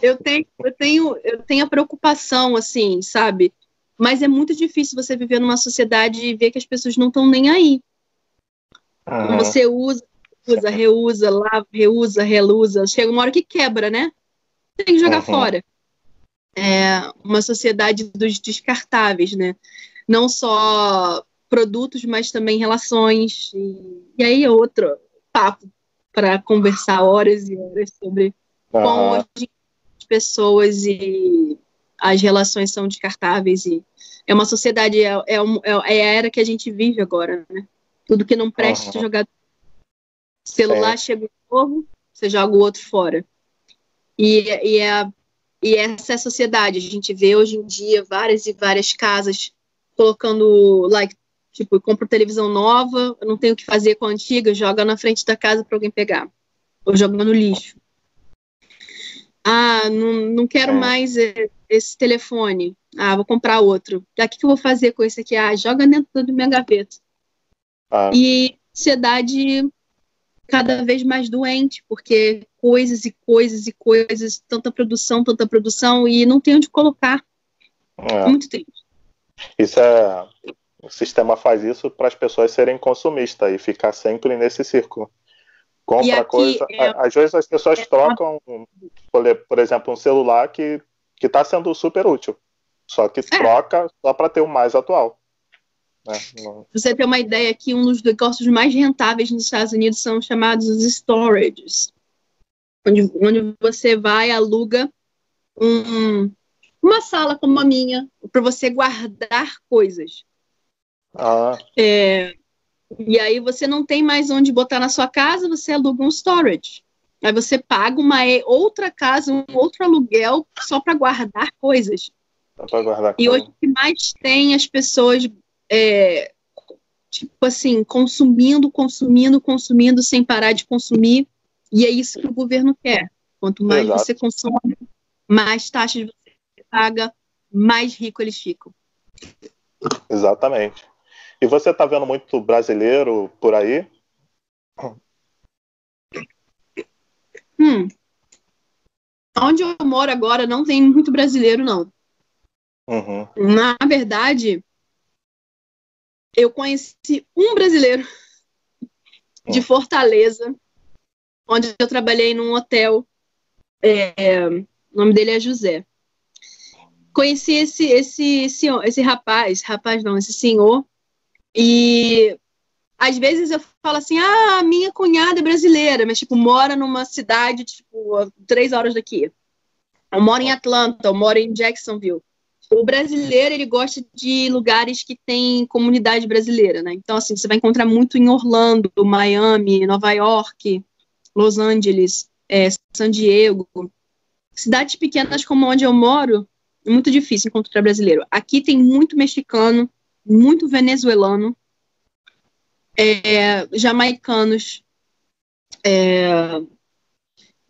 Eu tenho, eu tenho, eu tenho a preocupação, assim, sabe? Mas é muito difícil você viver numa sociedade e ver que as pessoas não estão nem aí. Você usa usa, reusa, lava, reusa, relusa. Chega uma hora que quebra, né? Tem que jogar uhum. fora. É uma sociedade dos descartáveis, né? Não só produtos, mas também relações. E, e aí é outro papo para conversar horas e horas sobre uhum. como as pessoas e as relações são descartáveis e é uma sociedade, é, é, é, é a era que a gente vive agora, né? Tudo que não presta uhum. jogado celular é. chega novo, você joga o outro fora. E, e, é, e essa é a sociedade. A gente vê hoje em dia várias e várias casas colocando like Tipo, eu compro televisão nova, eu não tenho o que fazer com a antiga, joga na frente da casa para alguém pegar. Ou joga no lixo. Ah, não, não quero é. mais esse telefone. Ah, vou comprar outro. O que, que eu vou fazer com esse aqui? Ah, joga dentro da minha gaveta. Ah. E ansiedade cada vez mais doente, porque coisas e coisas e coisas, tanta produção, tanta produção, e não tem onde colocar. É. Muito triste. Isso é. O sistema faz isso para as pessoas serem consumistas e ficar sempre nesse círculo. Compra coisa. É... Às vezes as pessoas é... trocam, por exemplo, um celular que está sendo super útil. Só que é. troca só para ter o mais atual. Né? Você tem uma ideia que um dos negócios mais rentáveis nos Estados Unidos são chamados os storages, onde, onde você vai aluga um, uma sala como a minha para você guardar coisas. Ah. É, e aí você não tem mais onde botar na sua casa, você aluga um storage. Aí você paga uma outra casa, um outro aluguel só para guardar coisas. Só guardar. E hoje o que mais tem as pessoas é, tipo assim, consumindo, consumindo, consumindo, sem parar de consumir. E é isso que o governo quer. Quanto mais Exato. você consome, mais taxas você paga, mais rico eles ficam. Exatamente. E você está vendo muito brasileiro por aí? Hum. Onde eu moro agora não tem muito brasileiro, não. Uhum. Na verdade, eu conheci um brasileiro de Fortaleza, onde eu trabalhei num hotel. É, o nome dele é José. Conheci esse, esse, esse, esse rapaz, rapaz não, esse senhor, e às vezes eu falo assim, ah, minha cunhada é brasileira, mas tipo, mora numa cidade, tipo, três horas daqui. Eu moro em Atlanta, eu moro em Jacksonville o brasileiro ele gosta de lugares que tem comunidade brasileira, né? Então assim você vai encontrar muito em Orlando, Miami, Nova York, Los Angeles, é, San Diego, cidades pequenas como onde eu moro, é muito difícil encontrar brasileiro. Aqui tem muito mexicano, muito venezuelano, é, jamaicanos. É,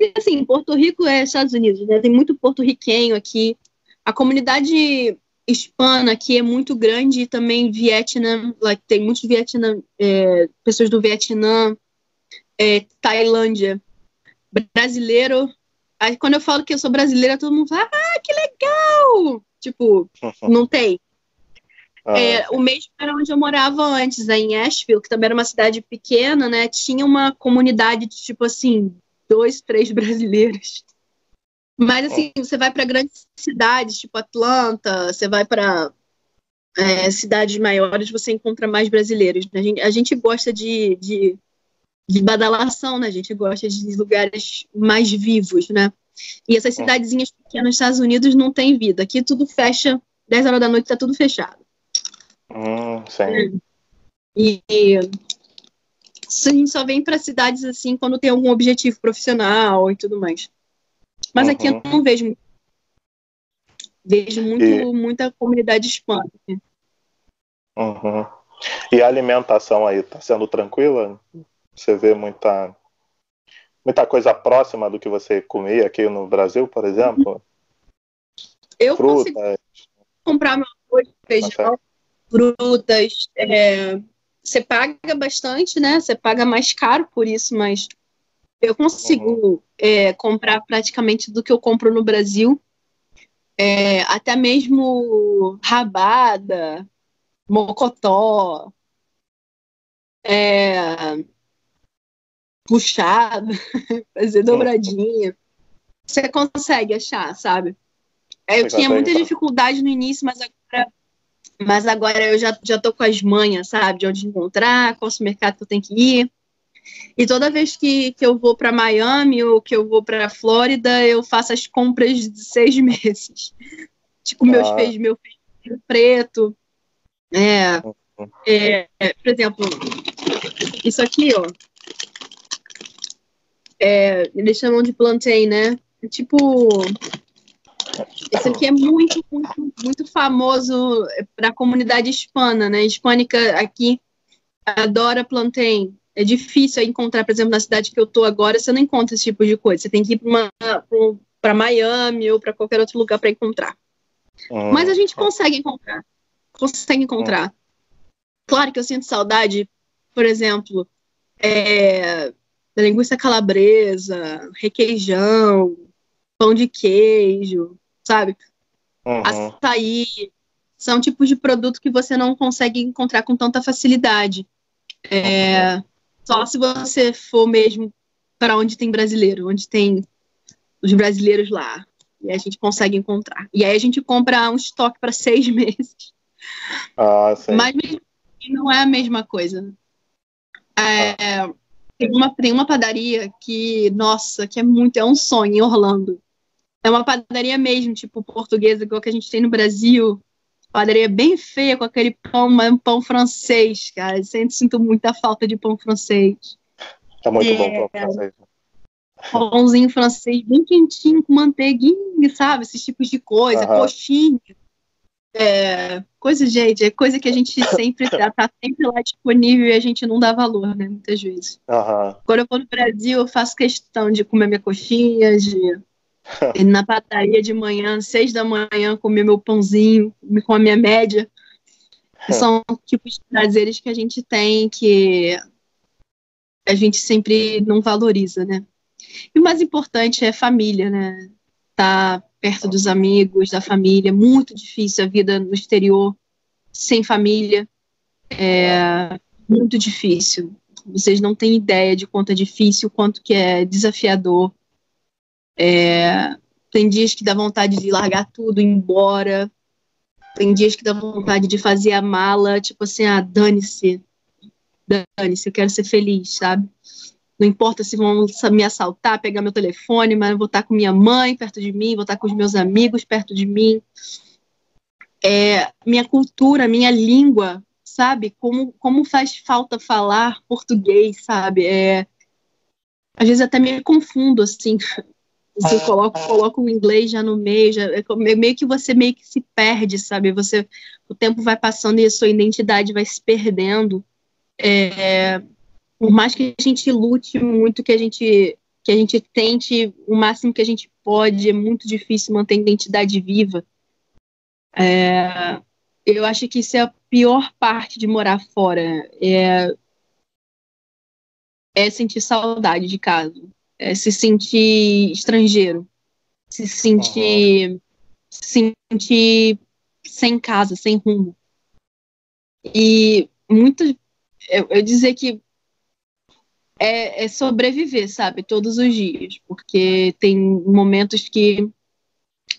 e assim, Porto Rico é Estados Unidos, né? Tem muito porto-riquenho aqui. A comunidade hispana aqui é muito grande e também Vietnã, like, tem muitos Vietnã, é, pessoas do Vietnã, é, Tailândia, brasileiro. Aí quando eu falo que eu sou brasileira, todo mundo fala, ah, que legal! Tipo, não tem. Ah, é, o mesmo era onde eu morava antes, em Asheville, que também era uma cidade pequena, né? Tinha uma comunidade de tipo assim, dois, três brasileiros. Mas assim, você vai para grandes cidades, tipo Atlanta, você vai para é, cidades maiores, você encontra mais brasileiros. Né? A, gente, a gente gosta de, de, de, badalação, né? A gente gosta de lugares mais vivos, né? E essas cidadezinhas pequenas nos Estados Unidos não tem vida. Aqui tudo fecha, 10 horas da noite tá tudo fechado. Hum, sim. E, e a gente só vem para cidades assim quando tem algum objetivo profissional e tudo mais. Mas uhum. aqui eu não vejo. Vejo muito, e... muita comunidade hispana. Uhum. E a alimentação aí, tá sendo tranquila? Você vê muita, muita coisa próxima do que você comia aqui no Brasil, por exemplo? Eu Frutas. consigo comprar meu arroz, feijão, frutas. É, você paga bastante, né? Você paga mais caro por isso, mas eu consigo uhum. é, comprar praticamente do que eu compro no Brasil. É, até mesmo rabada, mocotó, é, puxado, fazer dobradinha. Você consegue achar, sabe? Eu tinha muita dificuldade no início, mas agora, mas agora eu já, já tô com as manhas, sabe? De onde encontrar, qual supermercado que eu tenho que ir. E toda vez que, que eu vou para Miami ou que eu vou para Flórida, eu faço as compras de seis meses. Tipo, meus ah. feios, meu feijão preto. É, é, é, por exemplo, isso aqui, ó. É, eles chamam de plantain, né? É tipo. Esse aqui é muito, muito, muito famoso para a comunidade hispana, né? Hispânica aqui adora plantain. É difícil encontrar, por exemplo, na cidade que eu tô agora, você não encontra esse tipo de coisa. Você tem que ir para Miami ou para qualquer outro lugar para encontrar. Hum. Mas a gente consegue encontrar. Consegue encontrar. Claro que eu sinto saudade, por exemplo, é, da linguiça calabresa, requeijão, pão de queijo, sabe? Uhum. Açaí. São tipos de produto que você não consegue encontrar com tanta facilidade. É, uhum. Só se você for mesmo para onde tem brasileiro, onde tem os brasileiros lá. E a gente consegue encontrar. E aí a gente compra um estoque para seis meses. Ah, sim. Mas não é a mesma coisa. É, ah. tem, uma, tem uma padaria que, nossa, que é muito, é um sonho em Orlando. É uma padaria mesmo, tipo portuguesa, igual que a gente tem no Brasil. Padaria bem feia, com aquele pão, um pão francês, cara. Eu sempre sinto muita falta de pão francês. Tá muito é, bom pão francês. Pãozinho francês bem quentinho, com manteiguinha, sabe? Esses tipos de coisa, uhum. coxinha. É, coisa, gente, é coisa que a gente sempre tá, tá, sempre lá disponível e a gente não dá valor, né? Muitas vezes. Uhum. Quando eu vou no Brasil, eu faço questão de comer minha coxinha, de na padaria de manhã, seis da manhã, comer meu pãozinho, com a minha média. São tipos de prazeres que a gente tem que a gente sempre não valoriza, né? E o mais importante é família, né? Tá perto dos amigos, da família. Muito difícil a vida no exterior sem família. É muito difícil. Vocês não têm ideia de quanto é difícil, quanto que é desafiador. É, tem dias que dá vontade de largar tudo, ir embora. Tem dias que dá vontade de fazer a mala, tipo assim, ah, dane-se. Dane-se, eu quero ser feliz, sabe? Não importa se vão me assaltar, pegar meu telefone, mas eu vou estar com minha mãe perto de mim, vou estar com os meus amigos perto de mim. É, minha cultura, minha língua, sabe? Como, como faz falta falar português, sabe? É, às vezes até me confundo, assim. Você coloca, coloca o inglês já no meio, já, é meio que você meio que se perde, sabe? Você, o tempo vai passando e a sua identidade vai se perdendo. É, por mais que a gente lute muito, que a gente que a gente tente o máximo que a gente pode, é muito difícil manter a identidade viva. É, eu acho que isso é a pior parte de morar fora. É, é sentir saudade de casa, é se sentir estrangeiro, se sentir, uhum. se sentir sem casa, sem rumo. E muito, eu, eu dizer que é, é sobreviver, sabe? Todos os dias. Porque tem momentos que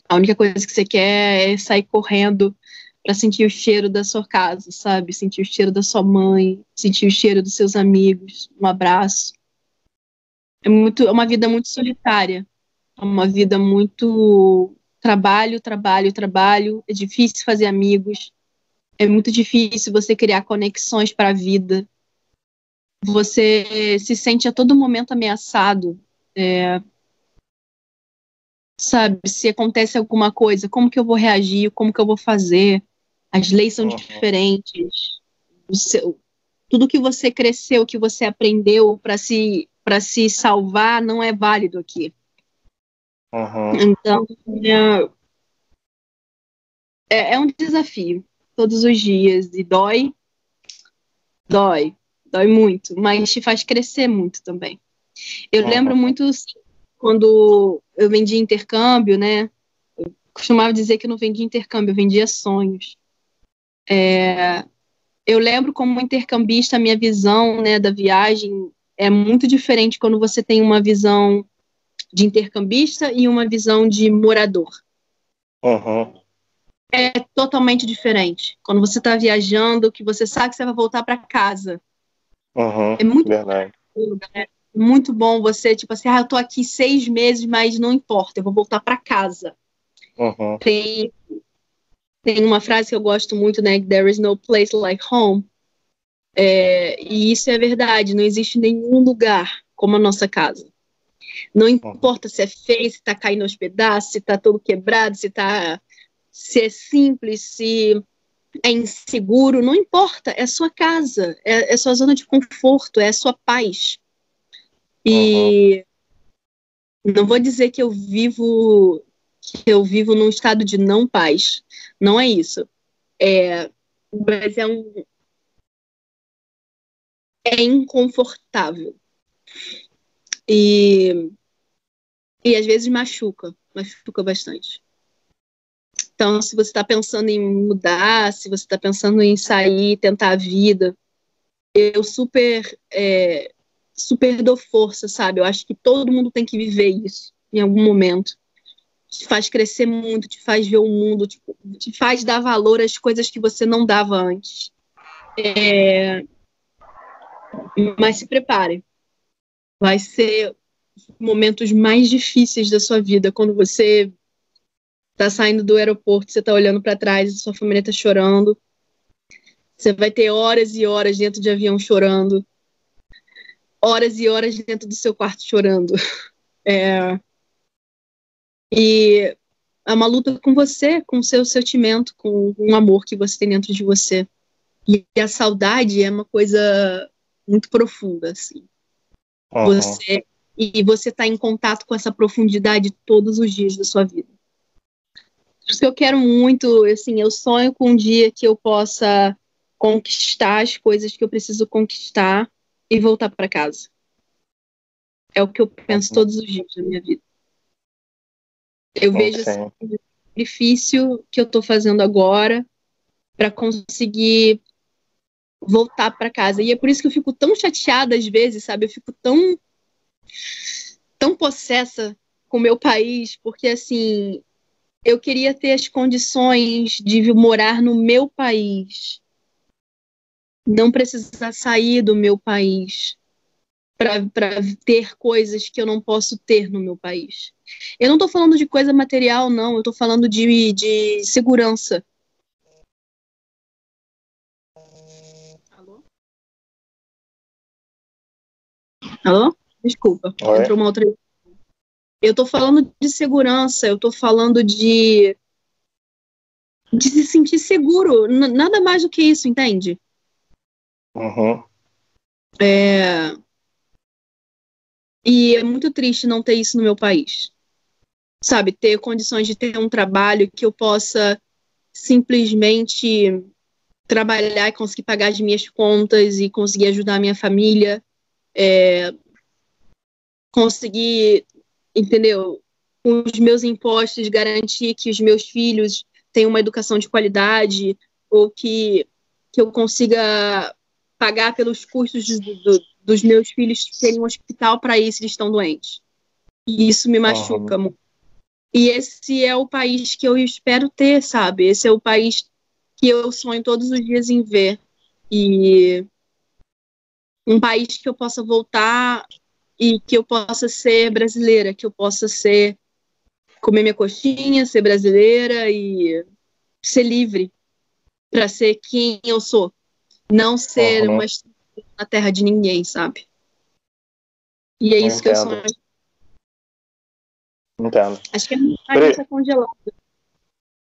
a única coisa que você quer é sair correndo para sentir o cheiro da sua casa, sabe? Sentir o cheiro da sua mãe, sentir o cheiro dos seus amigos, um abraço. É muito, é uma vida muito solitária, é uma vida muito trabalho, trabalho, trabalho. É difícil fazer amigos, é muito difícil você criar conexões para a vida você se sente a todo momento ameaçado. É, sabe, se acontece alguma coisa, como que eu vou reagir, como que eu vou fazer? As leis são uhum. diferentes. Seu, tudo que você cresceu, que você aprendeu para se para se salvar não é válido aqui. Uhum. Então é, é, é um desafio todos os dias e dói, dói, dói muito, mas te faz crescer muito também. Eu lembro muito quando eu vendia intercâmbio, né? Eu costumava dizer que eu não vendia intercâmbio, eu vendia sonhos. É, eu lembro como intercambista, a minha visão né, da viagem é muito diferente quando você tem uma visão de intercambista e uma visão de morador. Uhum. É totalmente diferente. Quando você está viajando, que você sabe que você vai voltar para casa. Uhum, é muito verdade. Bom, né? muito bom você, tipo assim, ah, eu tô aqui seis meses, mas não importa, eu vou voltar para casa. Uhum. Tem, tem uma frase que eu gosto muito, né? There is no place like home. É, e isso é verdade, não existe nenhum lugar como a nossa casa. Não importa se é feio, se está caindo aos pedaços, se está todo quebrado, se tá, se é simples, se é inseguro, não importa, é sua casa, é, é sua zona de conforto, é sua paz. E uhum. não vou dizer que eu vivo que eu vivo num estado de não paz, não é isso. É, mas é um é inconfortável e e às vezes machuca, machuca bastante. Então, se você está pensando em mudar, se você está pensando em sair, tentar a vida, eu super, é, super dou força, sabe? Eu acho que todo mundo tem que viver isso em algum momento. Te faz crescer muito, te faz ver o mundo, tipo, te faz dar valor às coisas que você não dava antes. É... Mas se prepare. Vai ser momentos mais difíceis da sua vida quando você tá saindo do aeroporto, você tá olhando para trás, sua família tá chorando. Você vai ter horas e horas dentro de avião chorando. Horas e horas dentro do seu quarto chorando. É... E é uma luta com você, com o seu sentimento, com o amor que você tem dentro de você. E a saudade é uma coisa muito profunda, assim. Uhum. Você e você está em contato com essa profundidade todos os dias da sua vida isso que eu quero muito, assim, eu sonho com um dia que eu possa conquistar as coisas que eu preciso conquistar e voltar para casa. É o que eu penso todos os dias da minha vida. Eu okay. vejo assim, o sacrifício que eu estou fazendo agora para conseguir voltar para casa. E é por isso que eu fico tão chateada às vezes, sabe? Eu fico tão tão possessa com o meu país, porque assim, eu queria ter as condições de morar no meu país, não precisar sair do meu país para ter coisas que eu não posso ter no meu país. Eu não estou falando de coisa material, não, eu estou falando de, de segurança. Alô? Desculpa, Oi? entrou uma outra eu estou falando de segurança, eu estou falando de de se sentir seguro, nada mais do que isso, entende? Uhum. É... E é muito triste não ter isso no meu país. Sabe, ter condições de ter um trabalho que eu possa simplesmente trabalhar e conseguir pagar as minhas contas e conseguir ajudar a minha família, é... conseguir entendeu? Com os meus impostos, garantir que os meus filhos tenham uma educação de qualidade ou que, que eu consiga pagar pelos custos do, do, dos meus filhos terem um hospital para ir se eles estão doentes. E isso me machuca muito. E esse é o país que eu espero ter, sabe? Esse é o país que eu sonho todos os dias em ver. E um país que eu possa voltar e que eu possa ser brasileira, que eu possa ser comer minha coxinha, ser brasileira e ser livre para ser quem eu sou, não ser uhum. uma na terra de ninguém, sabe? E é isso Entendo. que eu sonho. Entendo. Acho que a minha está congelada.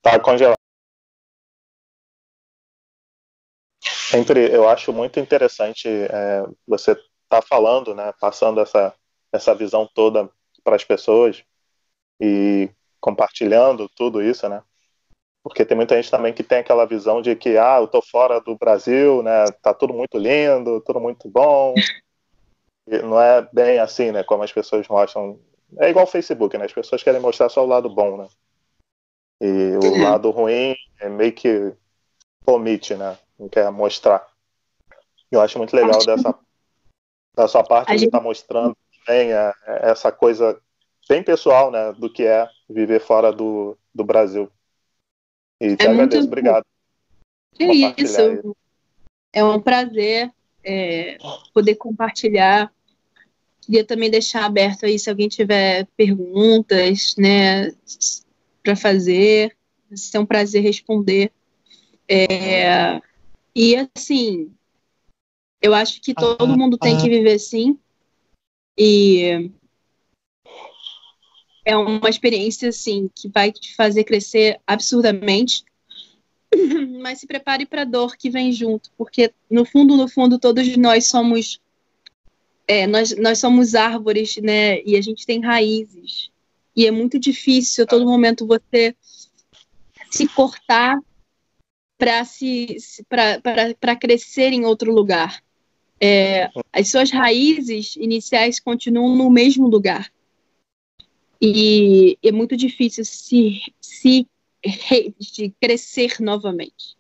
Tá congelada. Sempre eu acho muito interessante é, você está falando, né, passando essa, essa visão toda para as pessoas e compartilhando tudo isso, né? Porque tem muita gente também que tem aquela visão de que, ah, eu tô fora do Brasil, né? Tá tudo muito lindo, tudo muito bom. E não é bem assim, né? Como as pessoas mostram. É igual o Facebook, né? As pessoas querem mostrar só o lado bom, né? E o lado ruim é meio que omite, né? Não quer mostrar. Eu acho muito legal dessa da sua parte, a gente está mostrando também é, é, essa coisa bem pessoal, né, do que é viver fora do, do Brasil. E te é agradeço, muito... obrigado. É isso. isso. É um prazer é, poder compartilhar. Queria também deixar aberto aí se alguém tiver perguntas, né, para fazer. Vai ser um prazer responder. É, e assim, eu acho que todo mundo tem que viver sim. E é uma experiência, assim, que vai te fazer crescer absurdamente. Mas se prepare para a dor que vem junto, porque no fundo, no fundo, todos nós somos é, nós, nós somos árvores, né? E a gente tem raízes. E é muito difícil a todo momento você se cortar para se para crescer em outro lugar. É, as suas raízes iniciais continuam no mesmo lugar. E é muito difícil se, se de crescer novamente.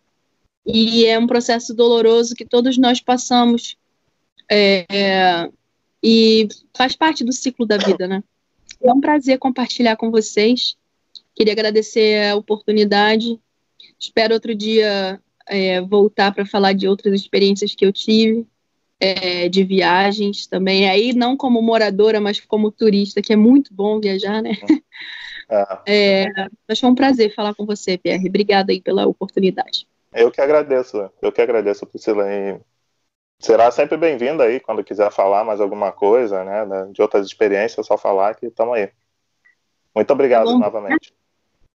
E é um processo doloroso que todos nós passamos é, e faz parte do ciclo da vida, né? É um prazer compartilhar com vocês. Queria agradecer a oportunidade. Espero outro dia é, voltar para falar de outras experiências que eu tive, é, de viagens também. Aí, não como moradora, mas como turista, que é muito bom viajar, né? É, é foi um prazer falar com você, Pierre. Obrigada aí pela oportunidade. Eu que agradeço, eu que agradeço, Priscila. E será sempre bem-vinda aí quando quiser falar mais alguma coisa, né? De outras experiências, é só falar que estamos aí. Muito obrigado tá novamente.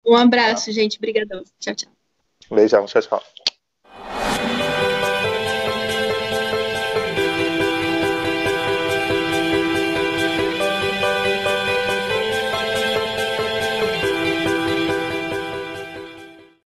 Um abraço, gente. Obrigadão. Tchau, tchau. Beijão. Tchau, tchau.